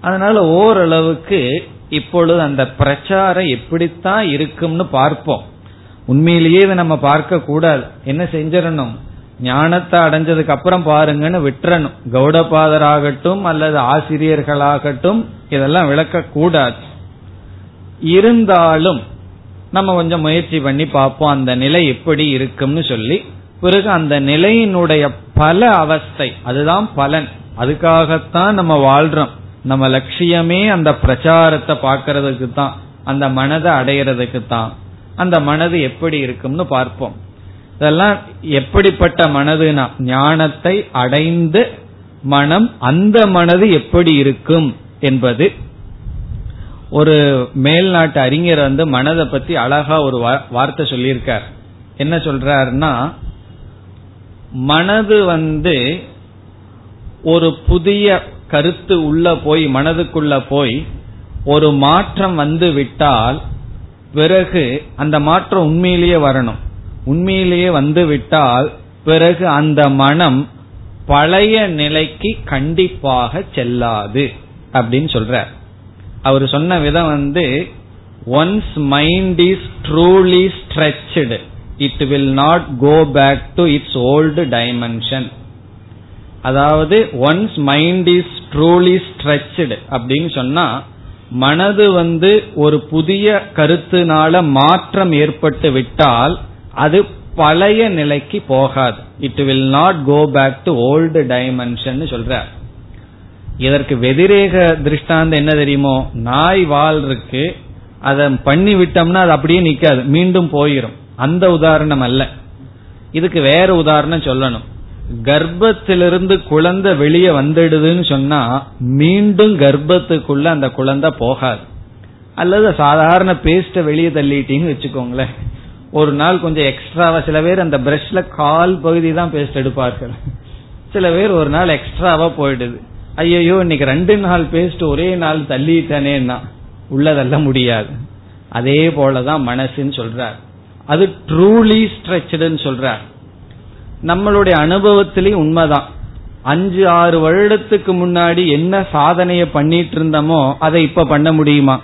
அதனால ஓரளவுக்கு இப்பொழுது அந்த பிரச்சாரம் எப்படித்தான் இருக்கும்னு பார்ப்போம். உண்மையிலேயே இதை நம்ம பார்க்க கூடாது என்ன செஞ்சிடணும்? ஞானத்தை அடைஞ்சதுக்கு அப்புறம் பாருங்கன்னு விட்டுறணும். கௌடபாதராகட்டும் அல்லது ஆசிரியர்களாகட்டும் இதெல்லாம் விளக்க கூடாது இருந்தாலும் நம்ம கொஞ்சம் முயற்சி பண்ணி பார்ப்போம் அந்த நிலை எப்படி இருக்கும்னு சொல்லி. பிறகு அந்த நிலையினுடைய பல அவஸ்தை அதுதான் பலன். அதுக்காகத்தான் நம்ம வாழ்றோம். நம்ம லட்சியமே அந்த பிரச்சாரத்தை பார்க்கறதுக்கு தான் அந்த மனதை அடையிறதுக்கு தான் அந்த மனது எப்படி இருக்கும்னு பார்ப்போம். இதெல்லாம் எப்படிப்பட்ட மனதுனா ஞானத்தை அடைந்து மனம் அந்த மனது எப்படி இருக்கும் என்பது. ஒரு மேல்நாட்டு அறிஞர் வந்து மனதை பத்தி அழகா ஒரு வார்த்தை சொல்லியிருக்கார். என்ன சொல்றாருன்னா மனது வந்து ஒரு புதிய கருத்து உள்ள போய் மனதுக்குள்ள போய் ஒரு மாற்றம் வந்து விட்டால் பிறகு அந்த மாற்றம் உண்மையிலேயே வரணும். உண்மையிலேயே வந்து விட்டால் பிறகு அந்த மனம் பழைய நிலைக்கு கண்டிப்பாக செல்லாது அப்படின்னு சொல்ற அவர் சொன்ன விதம் வந்து once mind is truly stretched it will not go back to its old dimension அதாவது once mind is truly stretched அப்படின்னு சொன்னா மனது வந்து ஒரு புதிய கருத்துனால மாற்றம் ஏற்பட்டு விட்டால் அது பழைய நிலைக்கு போகாது. It will not go back to old dimension சொல்ற இதற்கு வெதிரேக திருஷ்டாந்தம் என்ன தெரியுமோ? நாய் வால் இருக்கு. அதை பண்ணி விட்டோம்னா அது அப்படியே நிக்காது. மீண்டும் போயிடும் அந்த உதாரணம் அல்ல. இதுக்கு வேற உதாரணம் சொல்லணும். கர்ப்பத்திலிருந்து குழந்தை வெளியே வந்துடுதுன்னு சொன்னா மீண்டும் கர்ப்பத்துக்குள்ள அந்த குழந்தை போகாது. அல்லது சாதாரண பேஸ்ட வெளியே தள்ளிட்டீங்கன்னு வச்சுக்கோங்களேன். ஒரு நாள் கொஞ்சம் எக்ஸ்ட்ராவா சில பேர் அந்த பிரஷ்ல கால் பகுதி தான் பேஸ்ட் எடுப்பார்கள். சில பேர் ஒரு நாள் எக்ஸ்ட்ராவா போயிடுது. ஐயோ இன்னைக்கு ரெண்டு நாள் பேஸ்ட் ஒரே நாள் தள்ளிட்டனேன்னா உள்ளதல்ல முடியாது. அதே போலதான் மனசுன்னு சொல்றார். அது ட்ரூலி ஸ்ட்ரெச்சுன்னு சொல்றார். நம்மளுடைய அனுபவத்திலேயும் உண்மைதான். அஞ்சு ஆறு வருடத்துக்கு முன்னாடி என்ன சாதனைய பண்ணிட்டு இருந்தோமோ அதை இப்ப பண்ண முடியுமா?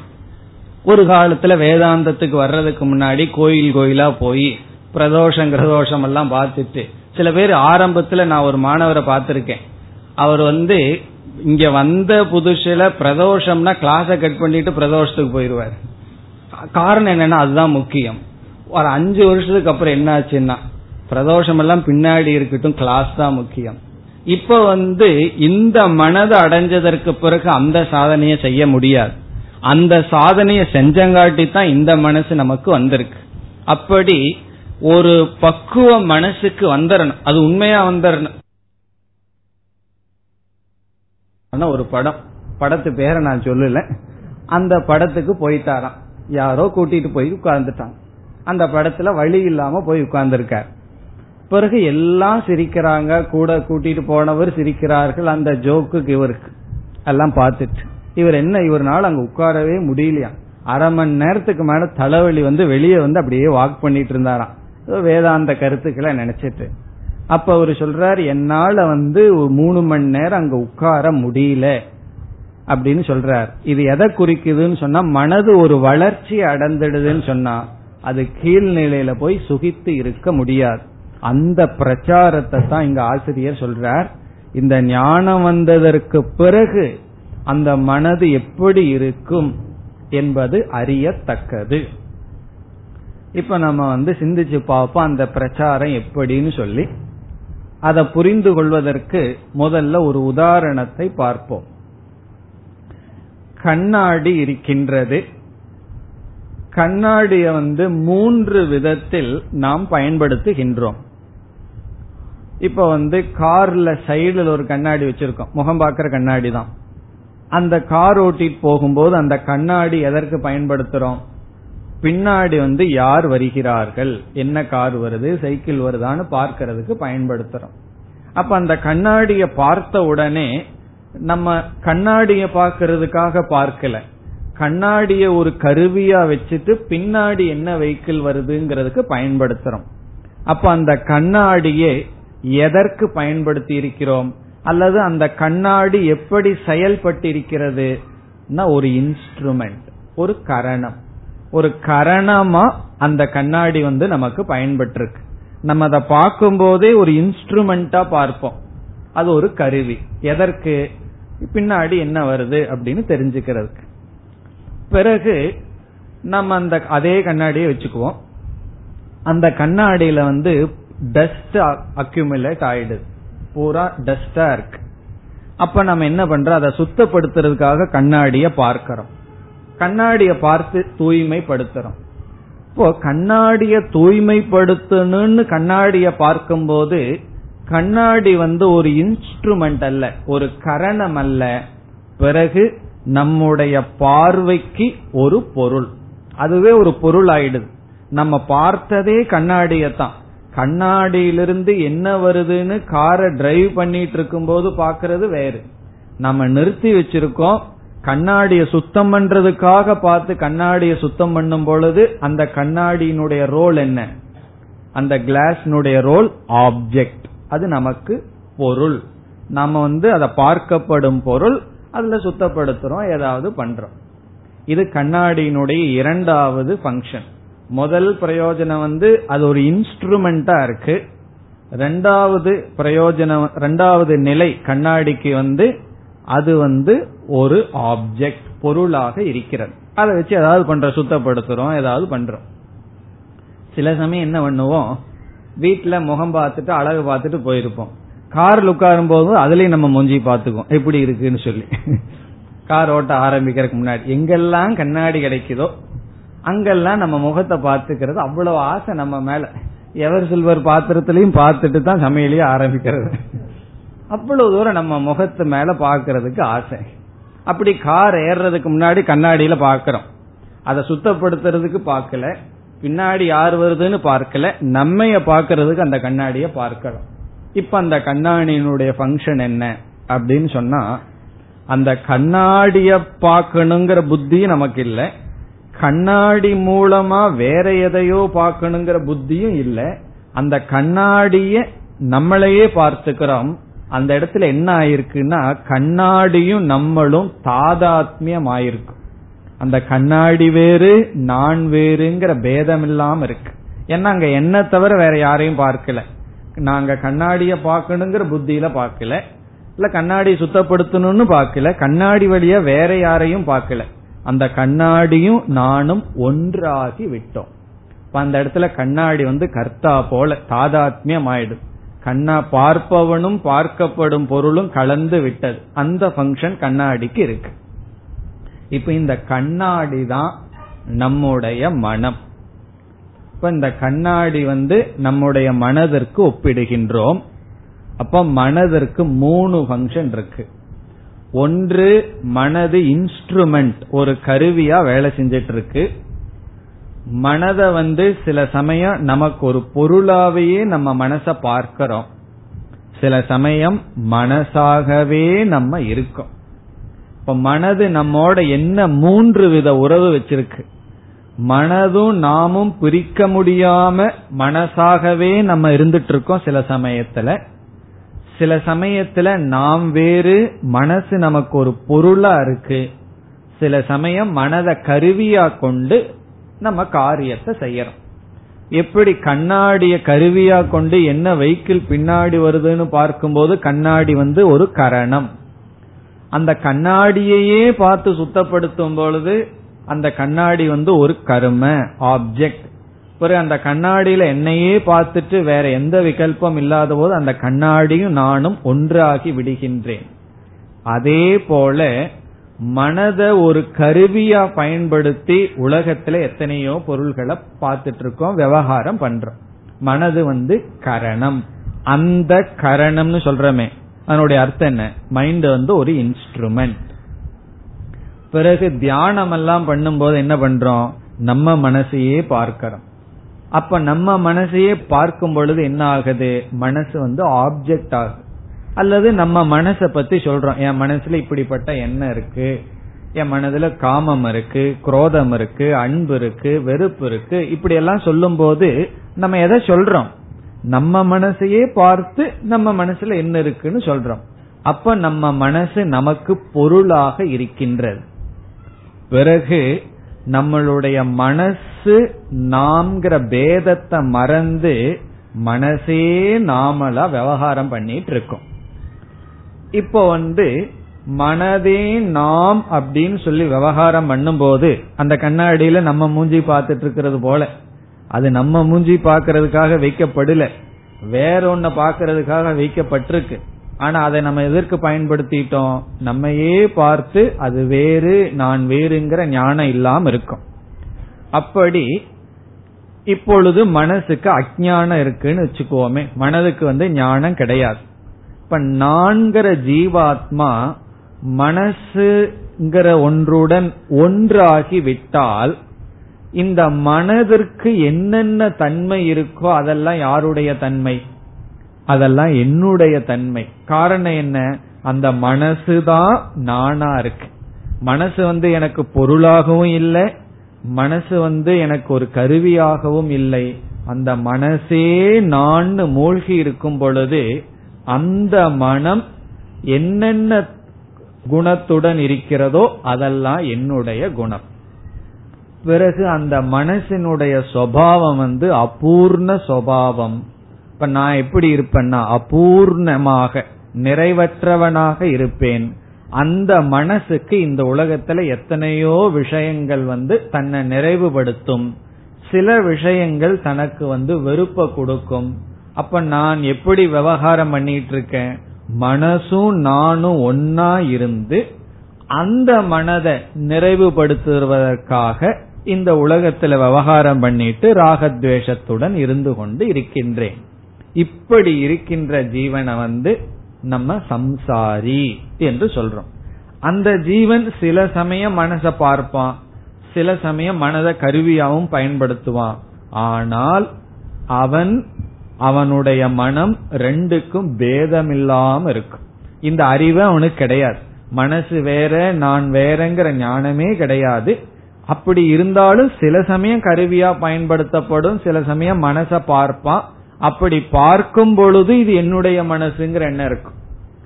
ஒரு காலத்துல வேதாந்தத்துக்கு வர்றதுக்கு முன்னாடி கோயில் கோயிலா போய் பிரதோஷம் கிரதோஷம் எல்லாம் பார்த்துட்டு சில பேர் ஆரம்பத்துல நான் ஒரு மாணவரை பார்த்திருக்கேன். அவர் வந்து இங்க வந்த புதுசுல பிரதோஷம்னா கிளாஸ கட் பண்ணிட்டு பிரதோஷத்துக்கு போயிருவார். காரணம் என்னன்னா அதுதான் முக்கியம். ஒரு அஞ்சு வருஷத்துக்கு அப்புறம் என்ன ஆச்சுன்னா பிரதோஷம் எல்லாம் பின்னாடி இருக்கட்டும் கிளாஸ் தான் முக்கியம். இப்ப வந்து இந்த மனதை அடைஞ்சதற்கு பிறகு அந்த சாதனையை செய்ய முடியாது. அந்த சாதனையை செஞ்சங்காட்டி தான் இந்த மனசு நமக்கு வந்திருக்கு. அப்படி ஒரு பக்குவ மனசுக்கு வந்துடணும் அது உண்மையா வந்துடணும் ஒரு படம். படத்து பேரை நான் சொல்லல. அந்த படத்துக்கு போயிட்டாராம். யாரோ கூட்டிட்டு போய் உட்கார்ந்துட்டான். அந்த படத்துல வழி இல்லாம போய் உட்கார்ந்துருக்கார். பிறகு எல்லாம் சிரிக்கிறாங்க. கூட கூட்டிட்டு போனவர் சிரிக்கிறார்கள். அந்த ஜோக்குக்கு இவருக்கு. எல்லாம் பார்த்துட்டு. இவர் என்ன இவர்னால அங்க உட்காரவே முடியலையா? அரை மணி நேரத்துக்கு மேல தலைவலி வந்து வெளியே வந்து அப்படியே வாக் பண்ணிட்டு இருந்தாராம். வேதாந்த கருத்துக்களை நினைச்சிட்டு. அப்ப அவர் சொல்றாரு என்னால வந்து ஒரு மூணு மணி நேரம் அங்க உட்கார முடியல. அப்படின்னு சொல்றார். இது எதை குறிக்குதுன்னு சொன்னா மனது ஒரு வளர்ச்சி அடைந்துடுதுன்னு சொன்னா அது கீழ்நிலையில போய் சுகித்து இருக்க முடியாது. அந்த பிரச்சாரத்தை தான் இங்க ஆசிரியர் சொல்றார். இந்த ஞானம் வந்ததற்கு பிறகு அந்த மனது எப்படி இருக்கும் என்பது அறியத்தக்கது. இப்ப நம்ம வந்து சிந்திச்சு பார்ப்போம் அந்த பிரச்சாரம் எப்படின்னு சொல்லி. அதை புரிந்து கொள்வதற்கு முதல்ல ஒரு உதாரணத்தை பார்ப்போம். கண்ணாடி இருக்கின்றது. கண்ணாடிய வந்து மூன்று விதத்தில் நாம் பயன்படுத்துகின்றோம். இப்ப வந்து கார்ல சைடுல ஒரு கண்ணாடி வச்சிருக்கோம். முகம் பார்க்கிற கண்ணாடி தான் அந்த கார் ஓட்டிட்டு போகும்போது அந்த கண்ணாடி எதற்கு பயன்படுத்துறோம்? பின்னாடி வந்து யார் வருகிறார்கள்? என்ன கார் வருது? சைக்கிள் வருதான்னு பார்க்கறதுக்கு பயன்படுத்துறோம். அப்ப அந்த கண்ணாடிய பார்த்த உடனே நம்ம கண்ணாடிய பார்க்கறதுக்காக பார்க்கல. கண்ணாடிய ஒரு கருவியா வச்சுட்டு பின்னாடி என்ன வெஹிக்கிள் வருதுங்கிறதுக்கு பயன்படுத்துறோம். அப்ப அந்த கண்ணாடியை எதற்கு பயன்படுத்தி இருக்கிறோம்? அல்லது அந்த கண்ணாடி எப்படி செயல்பட்டிருக்கிறது? ஒரு இன்ஸ்ட்ருமெண்ட் ஒரு கரணம். ஒரு கரணமா அந்த கண்ணாடி வந்து நமக்கு பயன்பட்டிருக்கு. நம்ம அதை பார்க்கும் போதே ஒரு இன்ஸ்ட்ருமெண்டா பார்ப்போம். அது ஒரு கருவி. எதற்கு? பின்னாடி என்ன வருது அப்படின்னு தெரிஞ்சுக்கிறதுக்கு. பிறகு நம்ம அந்த அதே கண்ணாடியை வச்சுக்குவோம். அந்த கண்ணாடியில வந்து டஸ்ட் அக்யூமுலேட் ஆயிடுது. பூரா டஸ்டா இருக்கு அப்ப நம்ம என்ன பண்றோம்? அதை சுத்தப்படுத்துறதுக்காக கண்ணாடிய பார்க்கிறோம். கண்ணாடிய பார்த்து தூய்மைப்படுத்துறோம். இப்போ கண்ணாடிய தூய்மைப்படுத்தணும்னு கண்ணாடிய பார்க்கும்போது கண்ணாடி வந்து ஒரு இன்ஸ்ட்ருமெண்ட் அல்ல ஒரு கரணம் அல்ல. பிறகு நம்முடைய பார்வைக்கு ஒரு பொருள். அதுவே ஒரு பொருள் ஆயிடுது நம்ம பார்த்ததே கண்ணாடியத்தான். கண்ணாடியிலிருந்து என்ன வருதுன்னு காரை டிரைவ் பண்ணிட்டு இருக்கும் போது பாக்குறது வேறு. நம்ம நிறுத்தி வச்சிருக்கோம். கண்ணாடிய சுத்தம் பண்றதுக்காக பார்த்து கண்ணாடிய சுத்தம் பண்ணும் பொழுது அந்த கண்ணாடியினுடைய ரோல் என்ன? அந்த கிளாஸ்னுடைய ரோல் ஆப்ஜெக்ட் அது நமக்கு பொருள். நாம வந்து அதை பார்க்கப்படும் பொருள் அதுல சுத்தப்படுத்துறோம் ஏதாவது பண்றோம். இது கண்ணாடியினுடைய இரண்டாவது ஃபங்க்ஷன் முதல் பிரயோஜனம் வந்து அது ஒரு இன்ஸ்ட்ருமெண்டா இருக்கு. ரெண்டாவது பிரயோஜனம் ரெண்டாவது நிலை கண்ணாடிக்கு வந்து அது வந்து ஒரு ஆப்ஜெக்ட் பொருளாக இருக்கிறது. அதை வச்சு ஏதாவது பண்ற சுத்தப்படுத்துறோம் ஏதாவது பண்றோம். சில சமயம் என்ன பண்ணுவோம்? வீட்டுல முகம் பார்த்துட்டு அழகு பார்த்துட்டு போயிருப்போம். கார்ல உட்காரும் போது அதுலயும் நம்ம மூஞ்சி பாத்துக்குவோம் எப்படி இருக்குன்னு சொல்லி. கார் ஓட்ட ஆரம்பிக்கிறதுக்கு முன்னாடி. எங்கெல்லாம் கண்ணாடி கிடைக்குதோ அங்கெல்லாம் நம்ம முகத்தை பார்த்துக்கிறது. அவ்வளவு ஆசை நம்ம மேல. எவர் சில்வர் பாத்திரத்திலையும் பார்த்துட்டு தான் சமையலையே ஆரம்பிக்கிறது. அவ்வளவு தூரம் நம்ம முகத்து மேல பாக்குறதுக்கு ஆசை. அப்படி கார் ஏறுறதுக்கு முன்னாடி கண்ணாடியில பாக்கிறோம் அதை சுத்தப்படுத்துறதுக்கு பார்க்கல. பின்னாடி யார் வருதுன்னு பார்க்கல. நம்மைய பாக்குறதுக்கு அந்த கண்ணாடிய பார்க்கிறோம். இப்ப அந்த கண்ணாடியினுடைய ஃபங்க்ஷன் என்ன அப்படின்னு சொன்னா அந்த கண்ணாடிய பார்க்கணுங்கிற புத்தி நமக்கு இல்லை. கண்ணாடி மூலமா வேற எதையோ பார்க்கணுங்கிற புத்தியும் இல்ல. அந்த கண்ணாடிய நம்மளையே பார்த்துக்கிறோம். அந்த இடத்துல என்ன ஆயிருக்குன்னா கண்ணாடியும் நம்மளும் தாதாத்மியம் ஆயிருக்கும் அந்த கண்ணாடி வேறு நான் வேறுங்கிற பேதம் இல்லாம இருக்கு. ஏன்னா அங்க என்ன தவிர வேற யாரையும் பார்க்கல. நாங்க கண்ணாடிய பார்க்கணுங்கிற புத்தியில பார்க்கல. இல்ல கண்ணாடி சுத்தப்படுத்தணும்னு பார்க்கல. கண்ணாடி வழியா வேற யாரையும் பார்க்கல. அந்த கண்ணாடியும் நானும் ஒன்றாகி விட்டோம். அந்த இடத்துல கண்ணாடி வந்து கர்த்தா போல தாதாத்மியம் ஆயிடும் கண்ணா பார்ப்பவனும் பார்க்கப்படும் பொருளும் கலந்து விட்டது. அந்த பங்கன் கண்ணாடிக்கு இருக்கு. இப்ப இந்த கண்ணாடி தான் நம்முடைய மனம். இப்ப இந்த கண்ணாடி வந்து நம்முடைய மனதிற்கு ஒப்பிடுகின்றோம். அப்ப மனதிற்கு மூணு பங்கன் இருக்கு. ஒன்று மனது இன்ஸ்ட்ருமெண்ட் ஒரு கருவியா வேலை செஞ்சிட்டு இருக்கு மனதை வந்து சில சமயம் நமக்கு ஒரு பொருளாவையே நம்ம மனச பார்க்கிறோம். சில சமயம் மனசாகவே நம்ம இருக்கோம். இப்ப மனது நம்மோட என்ன மூன்று வித உறவு வச்சிருக்கு. மனதும் நாமும் பிரிக்க முடியாம மனசாகவே நம்ம இருந்துட்டு இருக்கோம் சில சமயத்துல. சில சமயத்துல நாம் வேறு மனசு நமக்கு ஒரு பொருளா இருக்கு. சில சமயம் மனதை கருவியா கொண்டு நம்ம காரியத்தை செய்யறோம். எப்படி கண்ணாடிய கருவியா கொண்டு என்ன வெஹிக்கிள் பின்னாடி வருதுன்னு பார்க்கும்போது கண்ணாடி வந்து ஒரு கரணம். அந்த கண்ணாடியையே பார்த்து சுத்தப்படுத்தும் பொழுது அந்த கண்ணாடி வந்து ஒரு கரும ஆப்ஜெக்ட் பிறகு அந்த கண்ணாடியில என்னையே பார்த்துட்டு வேற எந்த விகல்பம் இல்லாத போது அந்த கண்ணாடியும் நானும் ஒன்றாகி விடுகின்றேன். அதே போல மனத ஒரு கருவியா பயன்படுத்தி உலகத்துல எத்தனையோ பொருள்களை பார்த்துட்டு இருக்கோம் விவகாரம் பண்றோம். மனது வந்து கரணம். அந்த கரணம்னு சொல்றமே அதனுடைய அர்த்தம் என்ன? மைண்ட் வந்து ஒரு இன்ஸ்ட்ருமெண்ட் பிறகு தியானம் எல்லாம் பண்ணும்போது என்ன பண்றோம்? நம்ம மனசையே பார்க்கிறோம். அப்ப நம்ம மனசையே பார்க்கும் பொழுது என்ன ஆகுது? மனசு வந்து ஆப்ஜெக்ட் ஆகுது. அல்லது நம்ம மனசை பத்தி சொல்றோம். என் மனசுல இப்படிப்பட்ட எண்ணம் இருக்கு. என் மனதுல காமம் இருக்கு குரோதம் இருக்கு அன்பு இருக்கு வெறுப்பு இருக்கு. இப்படி எல்லாம் சொல்லும் போது நம்ம எதை சொல்றோம்? நம்ம மனசையே பார்த்து நம்ம மனசுல என்ன இருக்குன்னு சொல்றோம். அப்ப நம்ம மனசு நமக்கு பொருளாக இருக்கின்றது. பிறகு நம்மளுடைய மனசு நாம்ங்கிற பேதத்தை மறந்து மனசே நாமளா விவகாரம் பண்ணிட்டு இருக்கோம் இப்போ வந்து மனதே நாம் அப்படின்னு சொல்லி விவகாரம் பண்ணும்போது அந்த கண்ணாடியில நம்ம மூஞ்சி பார்த்துட்டு இருக்கிறது போல அது நம்ம மூஞ்சி பாக்கிறதுக்காக வைக்கப்படல வேற ஒன்ன பாக்கிறதுக்காக வைக்கப்பட்டிருக்கு. ஆனா அதை நம்ம எதற்கு பயன்படுத்திட்டோம்? நம்மையே பார்த்து அது வேறு நான் வேறுங்கிற ஞானம் இல்லாம இருக்கும். அப்படி இப்பொழுது மனசுக்கு அஜானம் இருக்குன்னு வச்சுக்கோமே மனதுக்கு வந்து ஞானம் கிடையாது. இப்ப நான்கிற ஜீவாத்மா மனசுங்கிற ஒன்றுடன் ஒன்றாகி விட்டால் இந்த மனதிற்கு என்னென்ன தன்மை இருக்கோ அதெல்லாம் யாருடைய தன்மை? அதெல்லாம் என்னுடைய தன்மை. காரணம் என்ன? அந்த மனசுதான் நானா இருக்கு. மனசு வந்து எனக்கு பொருளாகவும் இல்லை. மனசு வந்து எனக்கு ஒரு கருவியாகவும் இல்லை. அந்த மனசே நான் மூழ்கி இருக்கும் பொழுது அந்த மனம் என்னென்ன குணத்துடன் இருக்கிறதோ அதெல்லாம் என்னுடைய குணம். பிறகு அந்த மனசினுடைய சுவாவம் வந்து அபூர்ண சுவாவம் இப்ப நான் எப்படி இருப்பேன்னா அபூர்ணமாக நிறைவற்றவனாக இருப்பேன். அந்த மனசுக்கு இந்த உலகத்துல எத்தனையோ விஷயங்கள் வந்து தன்னை நிறைவுபடுத்தும். சில விஷயங்கள் தனக்கு வந்து வெறுப்ப கொடுக்கும். அப்ப நான் எப்படி விவகாரம் பண்ணிட்டு இருக்கேன் மனசும் நானும் ஒன்னா இருந்து அந்த மனதை நிறைவுபடுத்துவதற்காக இந்த உலகத்துல விவகாரம் பண்ணிட்டு ராகத்வேஷத்துடன் இருந்து கொண்டு இருக்கின்றேன். இப்படி இருக்கின்ற ஜீவனை வந்து நம்ம சம்சாரி என்று சொல்றோம். அந்த ஜீவன் சில சமயம் மனச பார்ப்பான் சில சமயம் மனதை கருவியாகவும் பயன்படுத்துவான். ஆனால் அவன் அவனுடைய மனம் ரெண்டுக்கும் பேதமில்லாம இருக்கும் இந்த அறிவு அவனுக்கு கிடையாது. மனசு வேற நான் வேறங்கிற ஞானமே கிடையாது. அப்படி இருந்தாலும் சில சமயம் கருவியா பயன்படுத்தப்படும் சில சமயம் மனச பார்ப்பான். அப்படி பார்க்கும் பொழுது இது என்னுடைய மனசுங்கிற எண்ணம் இருக்கும்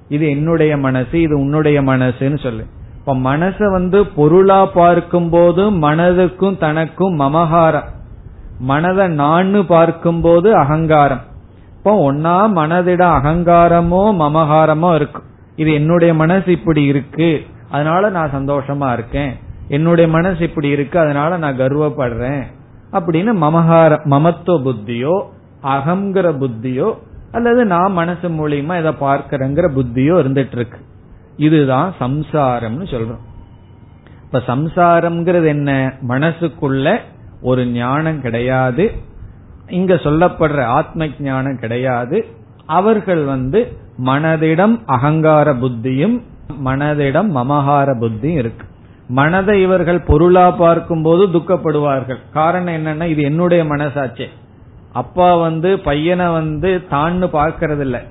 இது என்னுடைய மனசு இது உன்னுடைய மனசுன்னு சொல்லு. இப்ப மனச வந்து பொருளா பார்க்கும் போது மனதுக்கும் தனக்கும் மமகாரம் மனதை நான்னு பார்க்கும் போது அகங்காரம். இப்போ ஒன்னா மனதிட அகங்காரமோ மமகாரமோ இருக்கும் இது என்னுடைய மனசு இப்படி இருக்கு அதனால நான் சந்தோஷமா இருக்கேன். என்னுடைய மனசு இப்படி இருக்கு அதனால நான் கர்வப்படுறேன். அப்படின்னு மமகார மமத்துவ புத்தியோ அகங்கிற புத்தியோ அல்லது நான் மனசு மூலியமா இதை பார்க்கிறேங்கிற புத்தியோ இருந்துட்டு இருக்கு இதுதான் சம்சாரம்னு சொல்றோம். இப்ப சம்சாரம்ங்கிறது என்ன? மனசுக்குள்ள ஒரு ஞானம் கிடையாது. இங்க சொல்லப்படுற ஆத்ம ஞானம் கிடையாது. அவர்கள் வந்து மனதிடம் அகங்கார புத்தியும் மனதிடம் மமகார புத்தியும் இருக்கு. மனதை இவர்கள் பொருளா பார்க்கும் போது துக்கப்படுவார்கள். காரணம் என்னன்னா இது என்னுடைய மனசாச்சே. அப்பா வந்து பையனை வந்து தான்னு பார்க்கறது இல்ல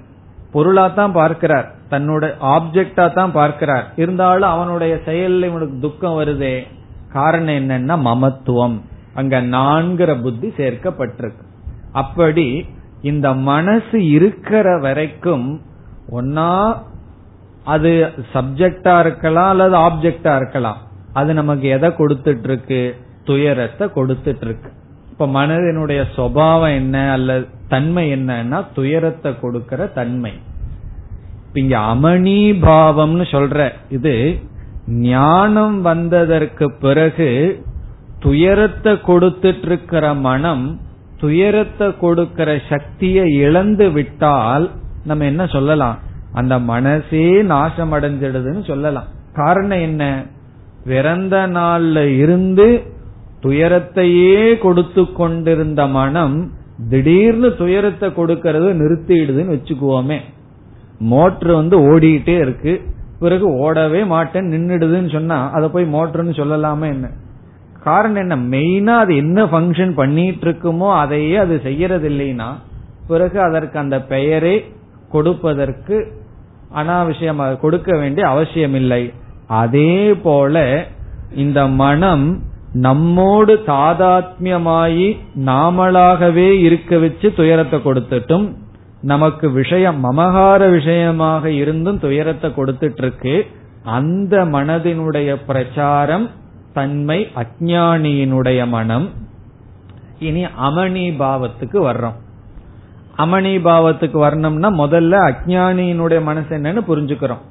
பொருளா தான் பார்க்கிறார். தன்னோட ஆப்ஜெக்டா தான் பார்க்கிறார். இருந்தாலும் அவனுடைய செயல்ல இவனுக்கு துக்கம் வருதே. காரணம் என்னன்னா மமத்துவம். அங்க நான்கிற புத்தி சேர்க்கப்பட்டிருக்கு. அப்படி இந்த மனசு இருக்கிற வரைக்கும் ஒன்னா அது சப்ஜெக்டா இருக்கலாம் அல்லது ஆப்ஜெக்டா இருக்கலாம். அது நமக்கு எதை கொடுத்துட்டு இருக்கு துயரத்தை கொடுத்துட்டு இருக்கு இப்ப மனதினுடைய சுவாவம் என்ன அல்லது தன்மை என்னன்னா துயரத்தை கொடுக்கிற தன்மை. இங்க அமணி பாவம்னு சொல்ற இது ஞானம் வந்ததற்கு பிறகு துயரத்தை கொடுத்துட்டு இருக்கிற மனம் துயரத்தை கொடுக்கிற சக்தியை இழந்து விட்டால் நம்ம என்ன சொல்லலாம்? அந்த மனசே நாசம் அடைஞ்சிடுதுன்னு சொல்லலாம். காரணம் என்ன? பிறந்த நாள்ல இருந்து துயரத்தையே கொடுத்து கொண்டிருந்த மனம் திடீர்னு துயரத்தை கொடுக்கறது நிறுத்திடுதுன்னு வச்சுக்குவோமே. மோட்டர் வந்து ஓடிக்கிட்டே இருக்கு. பிறகு ஓடவே மாட்டேன் நின்னுடுதுன்னு சொன்னா அதை போய் மோட்டர்னு சொல்லலாமா என்ன? காரணம் என்ன? மெயினா அது என்ன ஃபங்க்ஷன் பண்ணிட்டு இருக்குமோ அதையே அது செய்யறது இல்லைன்னா பிறகு அதற்கு அந்த பெயரை கொடுப்பதற்கு அனாவசியமாக கொடுக்க வேண்டிய அவசியம் இல்லை அதே போல இந்த மனம் நம்மோடு தாதாத்மியமாயி நாமளாகவே இருக்க வச்சு துயரத்தை கொடுத்துட்டும் நமக்கு விஷயம் மமகார விஷயமாக இருந்தும் துயரத்தை கொடுத்துட்டு இருக்கு அந்த மனதினுடைய பிரச்சாரம் தன்மை அஜானியினுடைய மனம். இனி அமணி பாவத்துக்கு வர்றோம். அமணி பாவத்துக்கு வரணும்னா முதல்ல அஜானியினுடைய மனசு என்னன்னு புரிஞ்சுக்கிறோம்.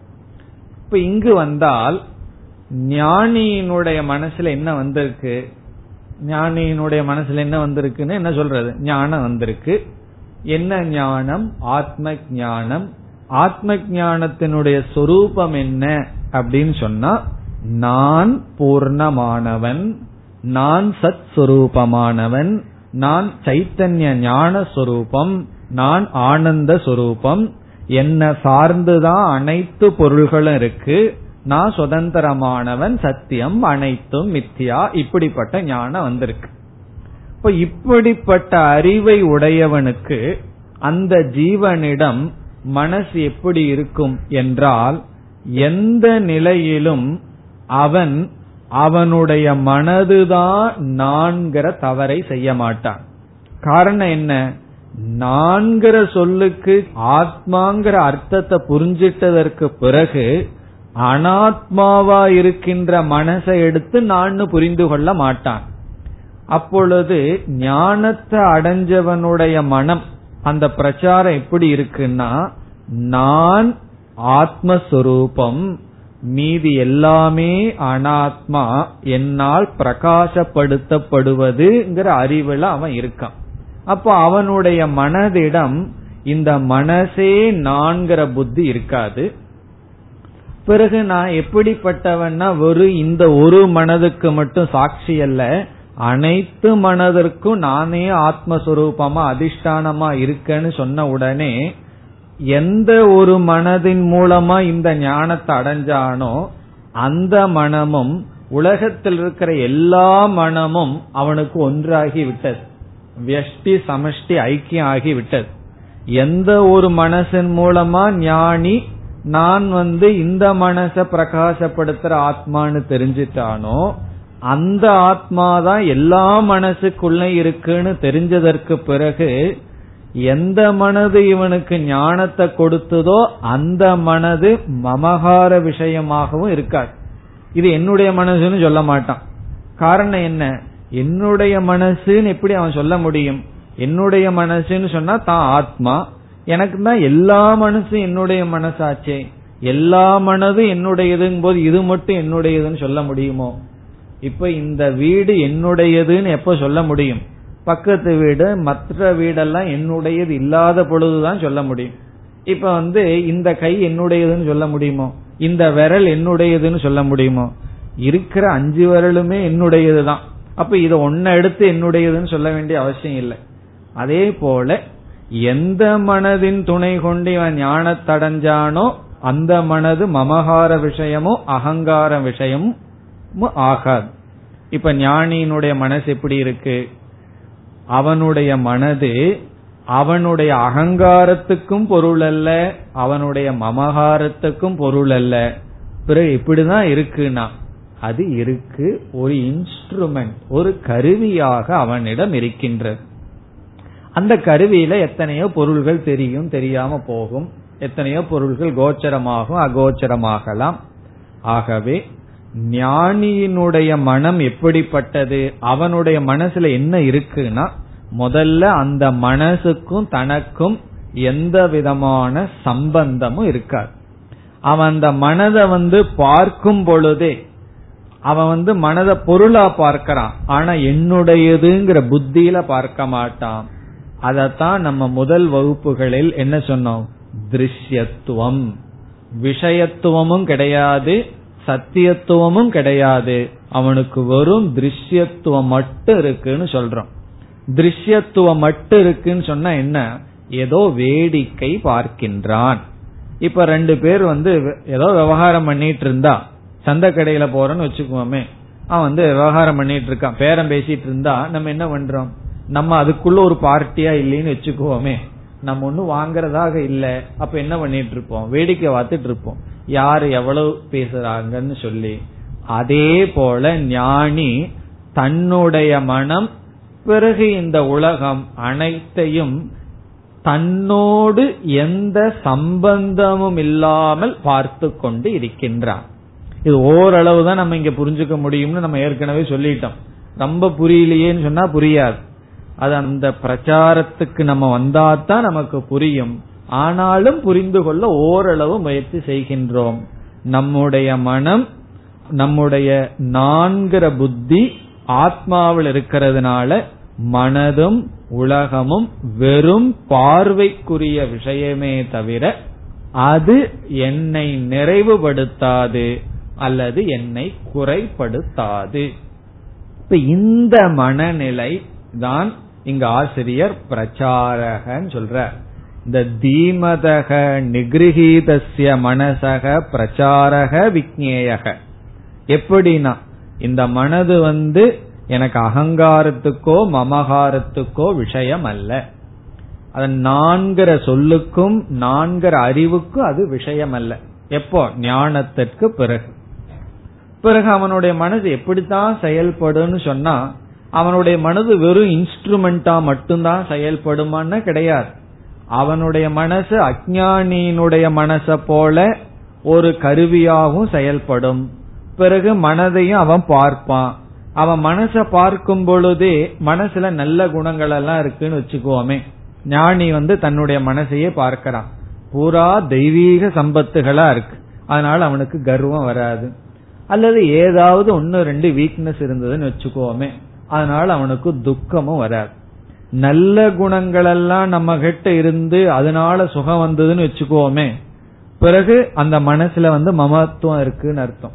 இப்ப இங்கு வந்தால் ஞானியினுடைய மனசுல என்ன வந்திருக்கு? ஞானியினுடைய மனசுல என்ன வந்திருக்குன்னு என்ன சொல்றது? ஞானம் வந்திருக்கு. என்ன ஞானம்? ஆத்ம ஞானம் ஆத்ம ஞானத்தினுடைய சொரூபம் என்ன அப்படின்னு சொன்னா நான் பூர்ணமானவன் நான் சத் சுரூபமானவன் நான் சைத்தன்ய ஞான சொரூபம் நான் ஆனந்த சொரூபம் என்ன சார்ந்துதான் அனைத்து பொருள்களும் இருக்கு. நான் சுதந்திரமானவன் சத்தியம் அனைத்தும் மித்தியா. இப்படிப்பட்ட ஞானம் வந்திருக்கு. இப்ப இப்படிப்பட்ட அறிவை உடையவனுக்கு அந்த ஜீவனிடம் மனசு எப்படி இருக்கும் என்றால் எந்த நிலையிலும் அவன் அவனுடைய மனதுதான் நான்கிற தவறை செய்ய மாட்டான். காரணம் என்ன? நான்கிற சொல்லுக்கு ஆத்மாங்கிற அர்த்தத்தை புரிஞ்சிட்டதற்கு பிறகு அனாத்மாவா இருக்கின்ற மனசை எடுத்து நான் புரிந்து கொள்ள மாட்டான். அப்பொழுது ஞானத்தை அடைஞ்சவனுடைய மனம் அந்த பிரச்சாரம் எப்படி இருக்குன்னா நான் ஆத்மஸ்வரூபம் மீதி எல்லாமே அனாத்மா என்னால் பிரகாசப்படுத்தப்படுவதுங்கிற அறிவுல அவன் இருக்கான். அப்போ அவனுடைய மனதிடம் இந்த மனசே நான்கிற புத்தி இருக்காது. பிறகு நான் எப்படிப்பட்டவன்னா ஒரு இந்த ஒரு மனதுக்கு மட்டும் சாட்சி அல்ல. அனைத்து மனதிற்கும் நானே ஆத்மஸ்வரூபமா அதிஷ்டானமா இருக்கேன்னு சொன்ன உடனே எந்த ஒரு மனதின் மூலமா இந்த ஞானத்தை அடைஞ்சானோ அந்த மனமும் உலகத்தில் இருக்கிற எல்லா மனமும் அவனுக்கு ஒன்றாகி விட்டது. வியஷ்டி சமஷ்டி ஐக்கியம் ஆகி விட்டது. எந்த ஒரு மனசின் மூலமா ஞானி நான் வந்து இந்த மனச பிரகாசப்படுத்துற ஆத்மான்னு தெரிஞ்சிட்டானோ அந்த ஆத்மாதான் எல்லா மனசுக்குள்ள இருக்குன்னு தெரிஞ்சதற்கு பிறகு எந்த மனது இவனுக்கு ஞானத்தை கொடுத்ததோ அந்த மனது மமகார விஷயமாகவும் இருக்காது. இது என்னுடைய மனசுன்னு சொல்ல மாட்டான். காரணம் என்ன? என்னுடைய மனசுன்னு எப்படி அவன் சொல்ல முடியும்? என்னுடைய மனசுன்னு சொன்னா தான் ஆத்மா. எனக்கு தான் எல்லா மனசும் என்னுடைய மனசாச்சே. எல்லா மனதும் என்னுடையதுங்கும் போது இது மட்டும் என்னுடையதுன்னு சொல்ல முடியுமோ? இப்ப இந்த வீடு என்னுடையதுன்னு எப்ப சொல்ல முடியும்? பக்கத்து வீடு மற்ற வீடெல்லாம் என்னுடையது இல்லாத பொழுதுதான் சொல்ல முடியும். இப்ப வந்து இந்த கை என்னுடையதுன்னு சொல்ல முடியுமோ? இந்த விரல் என்னுடையதுன்னு சொல்ல முடியுமோ? இருக்கிற அஞ்சு விரலுமே என்னுடையதுதான். அப்ப இதை ஒன்ன எடுத்து என்னுடையதுன்னு சொல்ல வேண்டிய அவசியம் இல்லை. அதே போல எந்த மனதின் துணை கொண்டு இவன் ஞானத்தடைஞ்சானோ அந்த மனது மமகார விஷயமும் அகங்கார விஷயமும் ஆகாது. இப்ப ஞானியினுடைய மனசு எப்படி இருக்கு? அவனுடைய மனது அவனுடைய அகங்காரத்துக்கும் பொருள் அல்ல அவனுடைய மமகாரத்துக்கும் பொருள் அல்ல. பிறகு இப்படிதான் இருக்குன்னா அது இருக்கு ஒரு இன்ஸ்ட்ருமெண்ட் ஒரு கருவியாக அவனிடம் இருக்கின்றது. அந்த கருவியில எத்தனையோ பொருள்கள் தெரியும் தெரியாம போகும். எத்தனையோ பொருள்கள் கோச்சரமாகும் அகோச்சரமாகலாம். ஆகவே ஞானியினுடைய மனம் எப்படிப்பட்டது அவனுடைய மனசுல என்ன இருக்குன்னா முதல்ல அந்த மனசுக்கும் தனக்கும் எந்த விதமான சம்பந்தமும் இருக்காது. அவன் அந்த மனதை வந்து பார்க்கும் பொழுதே அவன் வந்து மனதை பொருளா பார்க்கிறான். ஆனா என்னுடையதுங்கிற புத்தியில பார்க்க மாட்டான். அதத்தான் நம்ம முதல் வகுப்புகளில் என்ன சொன்னோம்? திருஷ்யத்துவம். விஷயத்துவமும் கிடையாது சத்தியத்துவமும் கிடையாது. அவனுக்கு வெறும் திருஷ்யத்துவம் மட்டும் இருக்குன்னு சொல்றோம். திருஷ்யத்துவம் மட்டும் இருக்குன்னு சொன்னா என்ன? ஏதோ வேடிக்கை பார்க்கின்றான். இப்ப ரெண்டு பேர் வந்து ஏதோ விவகாரம் பண்ணிட்டு இருந்தா. சந்த கடையில போறோம்னு வச்சுக்குவோமே. அவன் வந்து விவகாரம் பண்ணிட்டு இருக்கான். பேரம் பேசிட்டு இருந்தா. நம்ம என்ன பண்றோம்? நம்ம அதுக்குள்ள ஒரு பார்ட்டியா இல்லைன்னு வச்சுக்குவோமே. நம்ம ஒன்னும் வாங்கறதாக இல்ல. அப்ப என்ன பண்ணிட்டு இருப்போம்? வேடிக்கை பார்த்துட்டு இருப்போம். யாரு எவ்வளவு பேசுறாங்கன்னு சொல்லி. அதே போல ஞானி தன்னுடைய மனம் பிறகு இந்த உலகம் அனைத்தையும் தன்னோடு எந்த சம்பந்தமும் இல்லாமல் பார்த்து கொண்டு இருக்கின்றான். இது ஓரளவு தான் நம்ம இங்க புரிஞ்சுக்க முடியும்னு நம்ம ஏற்கனவே சொல்லிட்டோம். ரொம்ப புரியலையேன்னு சொன்னா புரியாது. அது அந்த பிரச்சாரத்துக்கு நம்ம வந்தாதான் நமக்கு புரியும். ஆனாலும் புரிந்து கொள்ள ஓரளவு முயற்சி செய்கின்றோம். நம்முடைய மனம் நம்முடைய நான்கிற புத்தி ஆத்மாவில் இருக்கிறதுனால மனதும் உலகமும் வெறும் பார்வைக்குரிய விஷயமே தவிர அது என்னை நிறைவுபடுத்தாது அல்லது என்னை குறைப்படுத்தாது. இப்ப இந்த மனநிலை தான் இங்க ஆசிரியர் பிரச்சாரகன்னு சொல்ற இந்த தீமதக நிகிருகீதசிய மனசக பிரச்சாரக விக்னேயக எப்படின்னா இந்த மனது வந்து எனக்கு அகங்காரத்துக்கோ மமகாரத்துக்கோ விஷயம் அல்ல அதன் நான்கிற சொல்லுக்கும் நான்கிற அறிவுக்கும் அது விஷயம் அல்ல எப்போ? ஞானத்திற்கு பிறகு. பிறகு அவனுடைய மனது எப்படித்தான் செயல்படும் சொன்னா அவனுடைய மனது வெறும் இன்ஸ்ட்ருமெண்டா மட்டும்தான் செயல்படுமான்னு கிடையாது. அவனுடைய மனசு அஜானியினுடைய மனச போல ஒரு கருவியாகவும் செயல்படும். பிறகு மனதையும் அவன் பார்ப்பான். அவன் மனச பார்க்கும் பொழுதே மனசுல நல்ல குணங்கள் எல்லாம் இருக்குன்னு வச்சுக்கோமே. ஞானி வந்து தன்னுடைய மனசையே பார்க்கிறான். பூரா தெய்வீக சம்பத்துகளா இருக்கு. அதனால அவனுக்கு கர்வம் வராது. அல்லது ஏதாவது ஒன்னு ரெண்டு வீக்னஸ் இருந்ததுன்னு வச்சுக்கோமே. அதனால அவனுக்கு துக்கமும் வராது. நல்ல குணங்கள் எல்லாம் நம்ம கிட்ட இருந்து அதனால சுகம் வந்ததுன்னு வச்சுக்கோமே. பிறகு அந்த மனசுல வந்து மமத்துவம் இருக்குன்னு அர்த்தம்.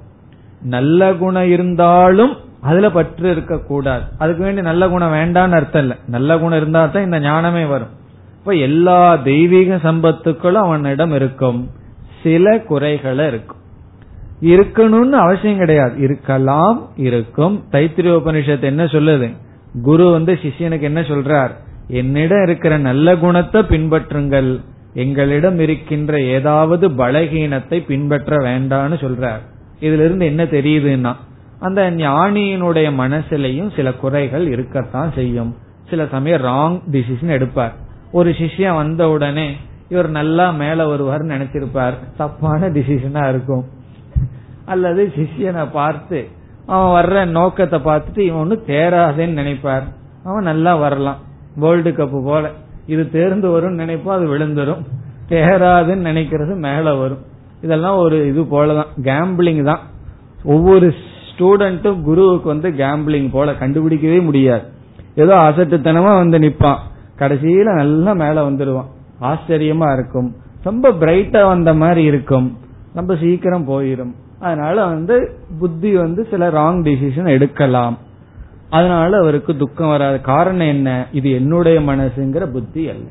நல்ல குணம் இருந்தாலும் அதுல பற்று இருக்க கூடாது அதுக்கு வேண்டி நல்ல குணம் வேண்டான்னு அர்த்தம் இல்ல. நல்ல குணம் இருந்தா தான் இந்த ஞானமே வரும். இப்ப எல்லா தெய்வீக சம்பத்துக்களும் அவனிடம் இருக்கும். சில குறைகளை இருக்கும். இருக்கணும்னு அவசியம் கிடையாது. இருக்கலாம் இருக்கும். தைத்திரிய உபனிஷத்து என்ன சொல்லுது? குரு வந்து சிஷியனுக்கு என்ன சொல்றார்? என்னிடம் இருக்கிற நல்ல குணத்தை பின்பற்றுங்கள். எங்களிடம் இருக்கின்ற ஏதாவது பலகீனத்தை பின்பற்ற வேண்டான்னு சொல்றார். இதுல இருந்து என்ன தெரியுதுன்னா அந்த ஞானியினுடைய மனசுலயும் சில குறைகள் இருக்கத்தான் செய்யும். சில சமயம் ராங் டிசிஷன் எடுப்பார். ஒரு சிஷ்யன் வந்த உடனே இவர் நல்லா மேல வருவார் நினைச்சிருப்பார். தப்பான டிசிஷனா இருக்கும். அல்லது சிஷியனை பார்த்து அவன் வர்ற நோக்கத்தை பார்த்துட்டு இவன் ஒன்னு தேராதேன்னு நினைப்பார். அவன் நல்லா வரலாம். வேர்ல்டு கப் போல. இது தேர்ந்து வரும் நினைப்போம் அது விழுந்துரும். தேராதுன்னு நினைக்கிறது மேல வரும். இதெல்லாம் ஒரு இது போலதான். கேம்பிளிங் தான். ஒவ்வொரு ஸ்டூடெண்ட்டும் குருவுக்கு வந்து கேம்பிளிங் போல கண்டுபிடிக்கவே முடியாது. ஏதோ அசட்டுத்தனமா வந்து நிப்பான். கடைசியில நல்லா மேல வந்துடுவான் ஆச்சரியமா இருக்கும். ரொம்ப பிரைட்டா வந்த மாதிரி இருக்கும். ரொம்ப சீக்கிரம் போயிரும். அதனால வந்து புத்தி வந்து சில ராங் டிசிஷன் எடுக்கலாம். அதனால அவருக்கு துக்கம் வராது. காரணம் என்ன? இது என்னுடைய மனசுங்கிற புத்தி அல்ல.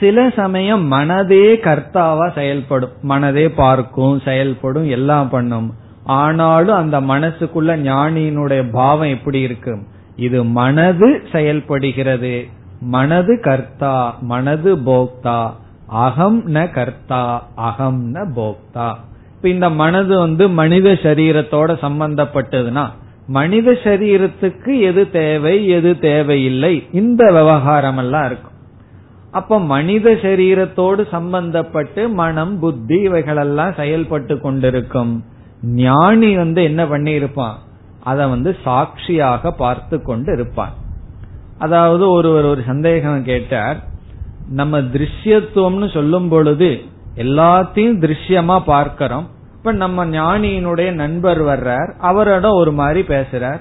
சில சமயம் மனதே கர்த்தாவா செயல்படும். மனதே பார்க்கும் செயல்படும் எல்லாம் பண்ணும். ஆனாலும் அந்த மனசுக்குள்ள ஞானியினுடைய பாவம் எப்படி இருக்கும்? இது மனது செயல்படுகிறது. மனது கர்த்தா மனது போக்தா. அகம் ந கர்த்தா அகம் ந போக்தா. இப்ப இந்த மனது வந்து மனித சரீரத்தோட சம்பந்தப்பட்டதுன்னா மனித சரீரத்துக்கு எது தேவை எது தேவையில்லை இந்த விவகாரம் எல்லாம் இருக்கும். அப்ப மனித சரீரத்தோடு சம்பந்தப்பட்டு மனம் புத்தி இவைகளெல்லாம் செயல்பட்டு கொண்டிருக்கும். ஞானி வந்து என்ன பண்ணியிருப்பான்? அதை அத வந்து சாட்சியாக பார்த்து கொண்டு இருப்பான். அதாவது ஒருவர் ஒரு சந்தேகம் கேட்டார் நம்ம திருஷ்யத்துவம்னு சொல்லும் பொழுது எல்லாத்தையும் திருஷ்யமா பார்க்கிறோம். இப்ப நம்ம ஞானியினுடைய நண்பர் வர்றார். அவரிடம் ஒரு மாதிரி பேசுறார்.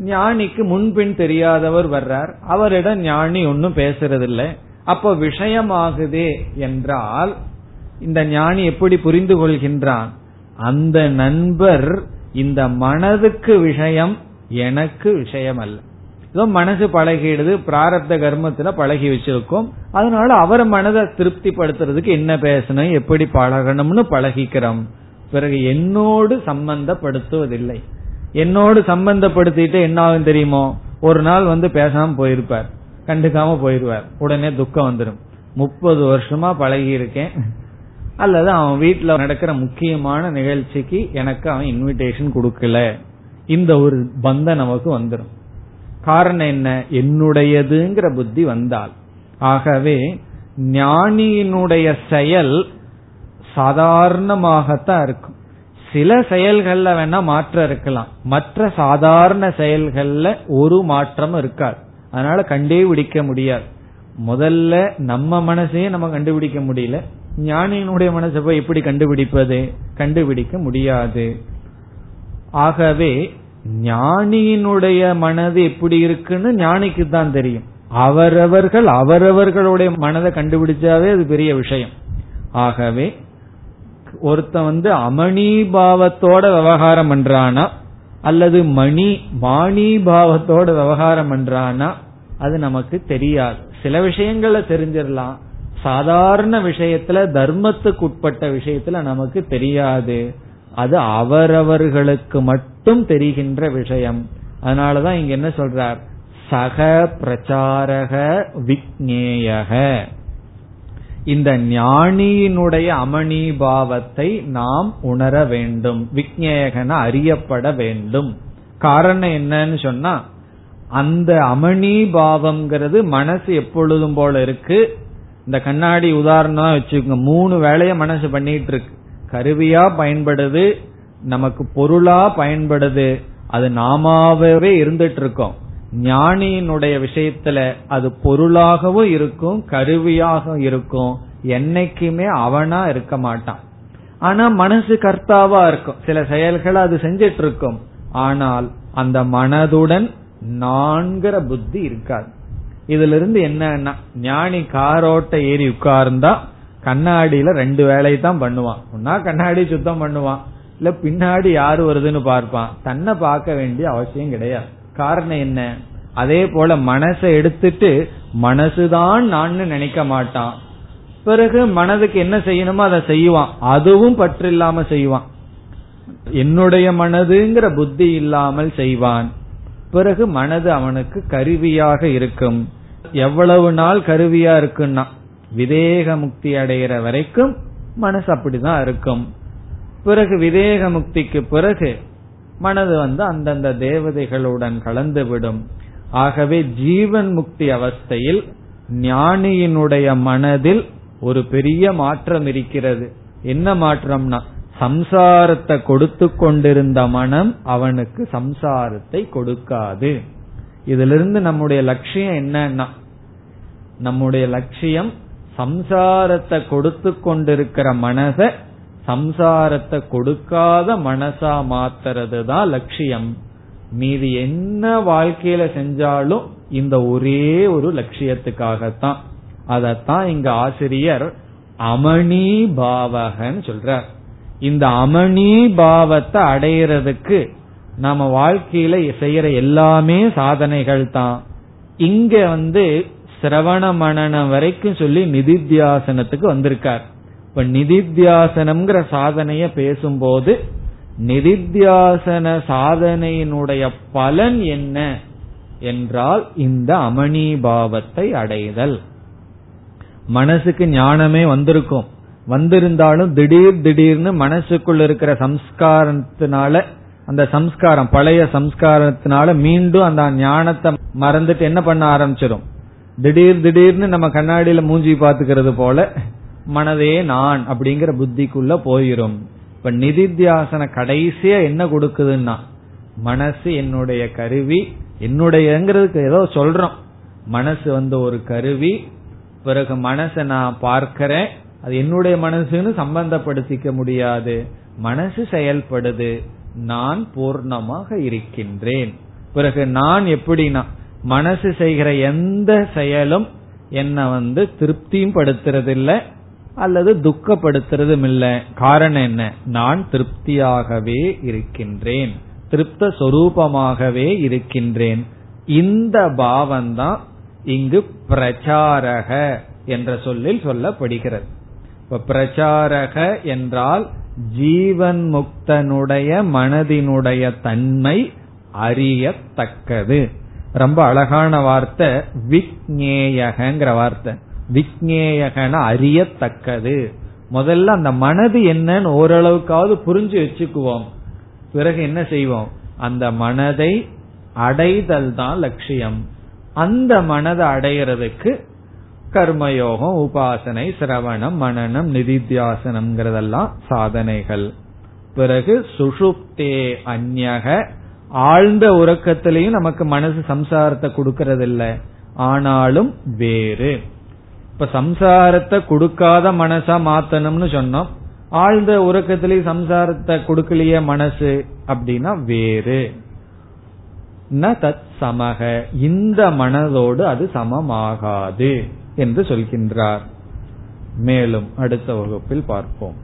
ஞானிக்கு முன்பின் தெரியாதவர் வர்றார். அவரிடம் ஞானி ஒன்னும் பேசுறதில்லை. அப்ப விஷயமாகுதே என்றால் இந்த ஞானி எப்படி புரிந்து கொள்கின்றான்? அந்த நண்பர் இந்த மனதுக்கு விஷயம் எனக்கு விஷயம் அல்ல ஏதோ மனசு பழகிடுது பிராரப்த கர்மத்துல பழகி வச்சிருக்கோம். அதனால அவர் மனதை திருப்திப்படுத்துறதுக்கு என்ன பேசணும் எப்படி பழகணும்னு பழகிக்கிறோம். பிறகு என்னோடு சம்பந்தப்படுத்துவதில்லை. என்னோடு சம்பந்தப்படுத்திட்டு என்ன ஆகும் தெரியுமோ ஒரு நாள் வந்து பேசாம போயிருப்பார். கண்டுக்காம போயிருவார். உடனே துக்கம் வந்துடும் முப்பது வருஷமா பழகி இருக்கேன் அல்லது அவன் வீட்டுல நடக்கிற முக்கியமான நிகழ்ச்சிக்கு எனக்கு அவன் இன்விடேஷன் கொடுக்கல. இந்த ஒரு பந்தம் நமக்கு வந்துடும் காரணம் என்ன? என்னுடையதுங்கிற புத்தி வந்தால். ஆகவே ஞானியினுடைய செயல் சாதாரணமாகத்தான் இருக்கும். சில செயல்கள்ல வேணா மாற்றம் இருக்கலாம். மற்ற சாதாரண செயல்கள்ல ஒரு மாற்றம் இருக்காது. அதனால கண்டுபிடிக்க முடியாது. முதல்ல நம்ம மனசையே நம்ம கண்டுபிடிக்க முடியல. ஞானியினுடைய மனசை போய் எப்படி கண்டுபிடிப்பது? கண்டுபிடிக்க முடியாது. ஆகவே ஞானியினுடைய மனது எப்படி இருக்குன்னு ஞானிக்கு தான் தெரியும். அவரவர்கள் அவரவர்களுடைய மனதை கண்டுபிடிச்சாவே அது பெரிய விஷயம். ஆகவே ஒருத்தன் வந்து அமணிபாவத்தோட விவகாரம் பண்றானா அல்லது மணி மாணிபாவத்தோட விவகாரம் பண்றானா அது நமக்கு தெரியாது. சில விஷயங்கள தெரிஞ்சிடலாம். சாதாரண விஷயத்துல தர்மத்துக்கு உட்பட்ட விஷயத்துல நமக்கு தெரியாது. அது அவரவர்களுக்கு மட்டும் தெரிகின்ற விஷயம். அதனாலதான் இங்க என்ன சொல்றார்? சக பிரச்சாரக விக்னேயக. இந்த ஞானியினுடைய அமணிபாவத்தை நாம் உணர வேண்டும். விக்னேயகன அறியப்பட வேண்டும். காரணம் என்னன்னு சொன்னா அந்த அமணிபாவம்ங்கிறது மனசு எப்பொழுதும் போல இருக்கு. இந்த கண்ணாடி உதாரணம் வச்சுக்கோங்க. மூணு வேலைய மனசு பண்ணிட்டு இருக்கு. கருவியா பயன்படுது நமக்கு பொருளா பயன்படுது அது நாமாவே இருந்துட்டு இருக்கோம் ஞானியினுடைய விஷயத்துல அது பொருளாகவும் இருக்கும் கருவியாக இருக்கும் என்னைக்குமே அவனா இருக்க மாட்டான். ஆனா மனசு கர்த்தாவா இருக்கும். சில செயல்களை அது செஞ்சிட்டு இருக்கும் ஆனால் அந்த மனதுடன் நான்கிற புத்தி இருக்காது. இதுல இருந்து என்னன்னா ஞானி காரோட்ட ஏறி உட்கார்ந்தா கண்ணாடியில ரெண்டு வேலையை தான் பண்ணுவான். ஒன்னா கண்ணாடி சுத்தம் பண்ணுவான். இல்ல பின்னாடி யாரு வருதுன்னு பார்ப்பான். தன்னை பார்க்க வேண்டிய அவசியம் கிடையாது. காரணம் என்ன? அதே போல மனசை எடுத்துட்டு மனசுதான் நான் நினைக்க மாட்டான். பிறகு மனதுக்கு என்ன செய்யணுமோ அதை செய்வான். அதுவும் பற்று இல்லாம செய்வான். என்னுடைய மனதுங்கிற புத்தி இல்லாமல் செய்வான். பிறகு மனது அவனுக்கு கருவியாக இருக்கும். எவ்வளவு நாள் கருவியா இருக்குன்னா விதேக முக்தி அடைகிற வரைக்கும் மனசு அப்படிதான் இருக்கும். பிறகு விதேக முக்திக்கு பிறகு மனது வந்து அந்தந்த தேவதைகளுடன் கலந்து விடும் ஆகவே ஜீவன் முக்தி அவஸ்தையில் ஞானியினுடைய மனதில் ஒரு பெரிய மாற்றம் இருக்கிறது. என்ன மாற்றம்னா சம்சாரத்தை கொடுத்து கொண்டிருந்த மனம் அவனுக்கு சம்சாரத்தை கொடுக்காது. இதிலிருந்து நம்முடைய லட்சியம் என்னன்னா நம்முடைய லட்சியம் சம்சாரத்தை கொடுத்து கொண்டிருக்கிற மனதை சம்சாரத்தை கொடுக்காத மனசா மாத்துறது தான் லட்சியம். மீதி என்ன வாழ்க்கையில செஞ்சாலும் இந்த ஒரே ஒரு லட்சியத்துக்காகத்தான். அதத்தான் இங்க ஆசிரியர் அமணி பாவகன்னு சொல்றார். இந்த அமணி பாவத்தை அடையிறதுக்கு நாம வாழ்க்கையில செய்யற எல்லாமே சாதனைகள் தான் இங்க வந்து சிரவண மனனம் வரைக்கும் சொல்லி நிதித்தியாசனத்துக்கு வந்திருக்கார். இப்ப நிதித்தியாசனம்ங்கிற சாதனைய பேசும்போது நிதித்தியாசன சாதனையினுடைய பலன் என்ன என்றால் இந்த அமணிபாவத்தை அடைதல். மனசுக்கு ஞானமே வந்திருக்கும். வந்திருந்தாலும் திடீர் திடீர்னு மனசுக்குள்ள இருக்கிற சம்ஸ்காரத்தினால அந்த சம்ஸ்காரம் பழைய சம்ஸ்காரத்தினால மீண்டும் அந்த ஞானத்தை மறந்துட்டு என்ன பண்ண ஆரம்பிச்சிடும் திடீர் திடீர்னு நம்ம கண்ணாடியில மூஞ்சி பாத்துக்கிறது போல மனதே நான் அப்படிங்கிற புத்திக்குள்ள போயிரும். இப்ப நிதித்தியாசன கடைசியா என்ன கொடுக்குதுன்னா மனசு என்னுடைய கருவி என்னுடையங்கிறதுக்கு ஏதோ சொல்றோம். மனசு வந்து ஒரு கருவி பிறகு மனசை நான் பார்க்கிறேன் அது என்னுடைய மனசுன்னு சம்பந்தப்படுத்திக்க முடியாது. மனசு செயல்படுது நான் பூர்ணமாக இருக்கின்றேன். பிறகு நான் எப்படின்னா மனசு செய்கிற எந்த செயலும் என்ன வந்து திருப்தியும் படுத்துறதில்லை அல்லது துக்கப்படுத்துறதும் இல்ல. காரணம் என்ன? நான் திருப்தியாகவே இருக்கின்றேன். திருப்த சொரூபமாகவே இருக்கின்றேன். இந்த பாவம்தான் இங்கு பிரச்சாரக என்ற சொல்லில் சொல்லப்படுகிறது. இப்ப பிரச்சாரக என்றால் ஜீவன் முக்தனுடைய மனதினுடைய தன்மை அறியத்தக்கது. ரொம்ப அழகான வார்த்தை விக்னேயகங்கிற வார்த்தை. விக்னேயகன அறியத்தக்கது. முதல்ல அந்த மனது என்னன்னு ஓரளவுக்காவது புரிஞ்சு வச்சுக்குவோம். பிறகு என்ன செய்வோம்? அந்த மனதை அடைதல் தான் லட்சியம். அந்த மனதை அடையிறதுக்கு கர்மயோகம் உபாசனை சிரவணம் மனநம் நிதித்தியாசனம்ங்கிறதெல்லாம் சாதனைகள். பிறகு சுஷுப்தே அந்நக ஆழ்ந்த உறக்கத்திலையும் நமக்கு மனசு சம்சாரத்தை கொடுக்கறதில்ல. ஆனாலும் வேறு. இப்ப சம்சாரத்தை கொடுக்காத மனசா மாத்தணும்னு சொன்னோம். ஆழ்ந்த உறக்கத்திலேயே சம்சாரத்தை கொடுக்கலையே மனசு அப்படின்னா வேறு. ந தத் சமக. இந்த மனதோடு அது சமமாகாது என்று சொல்கின்றார். மேலும் அடுத்த வகுப்பில் பார்ப்போம்.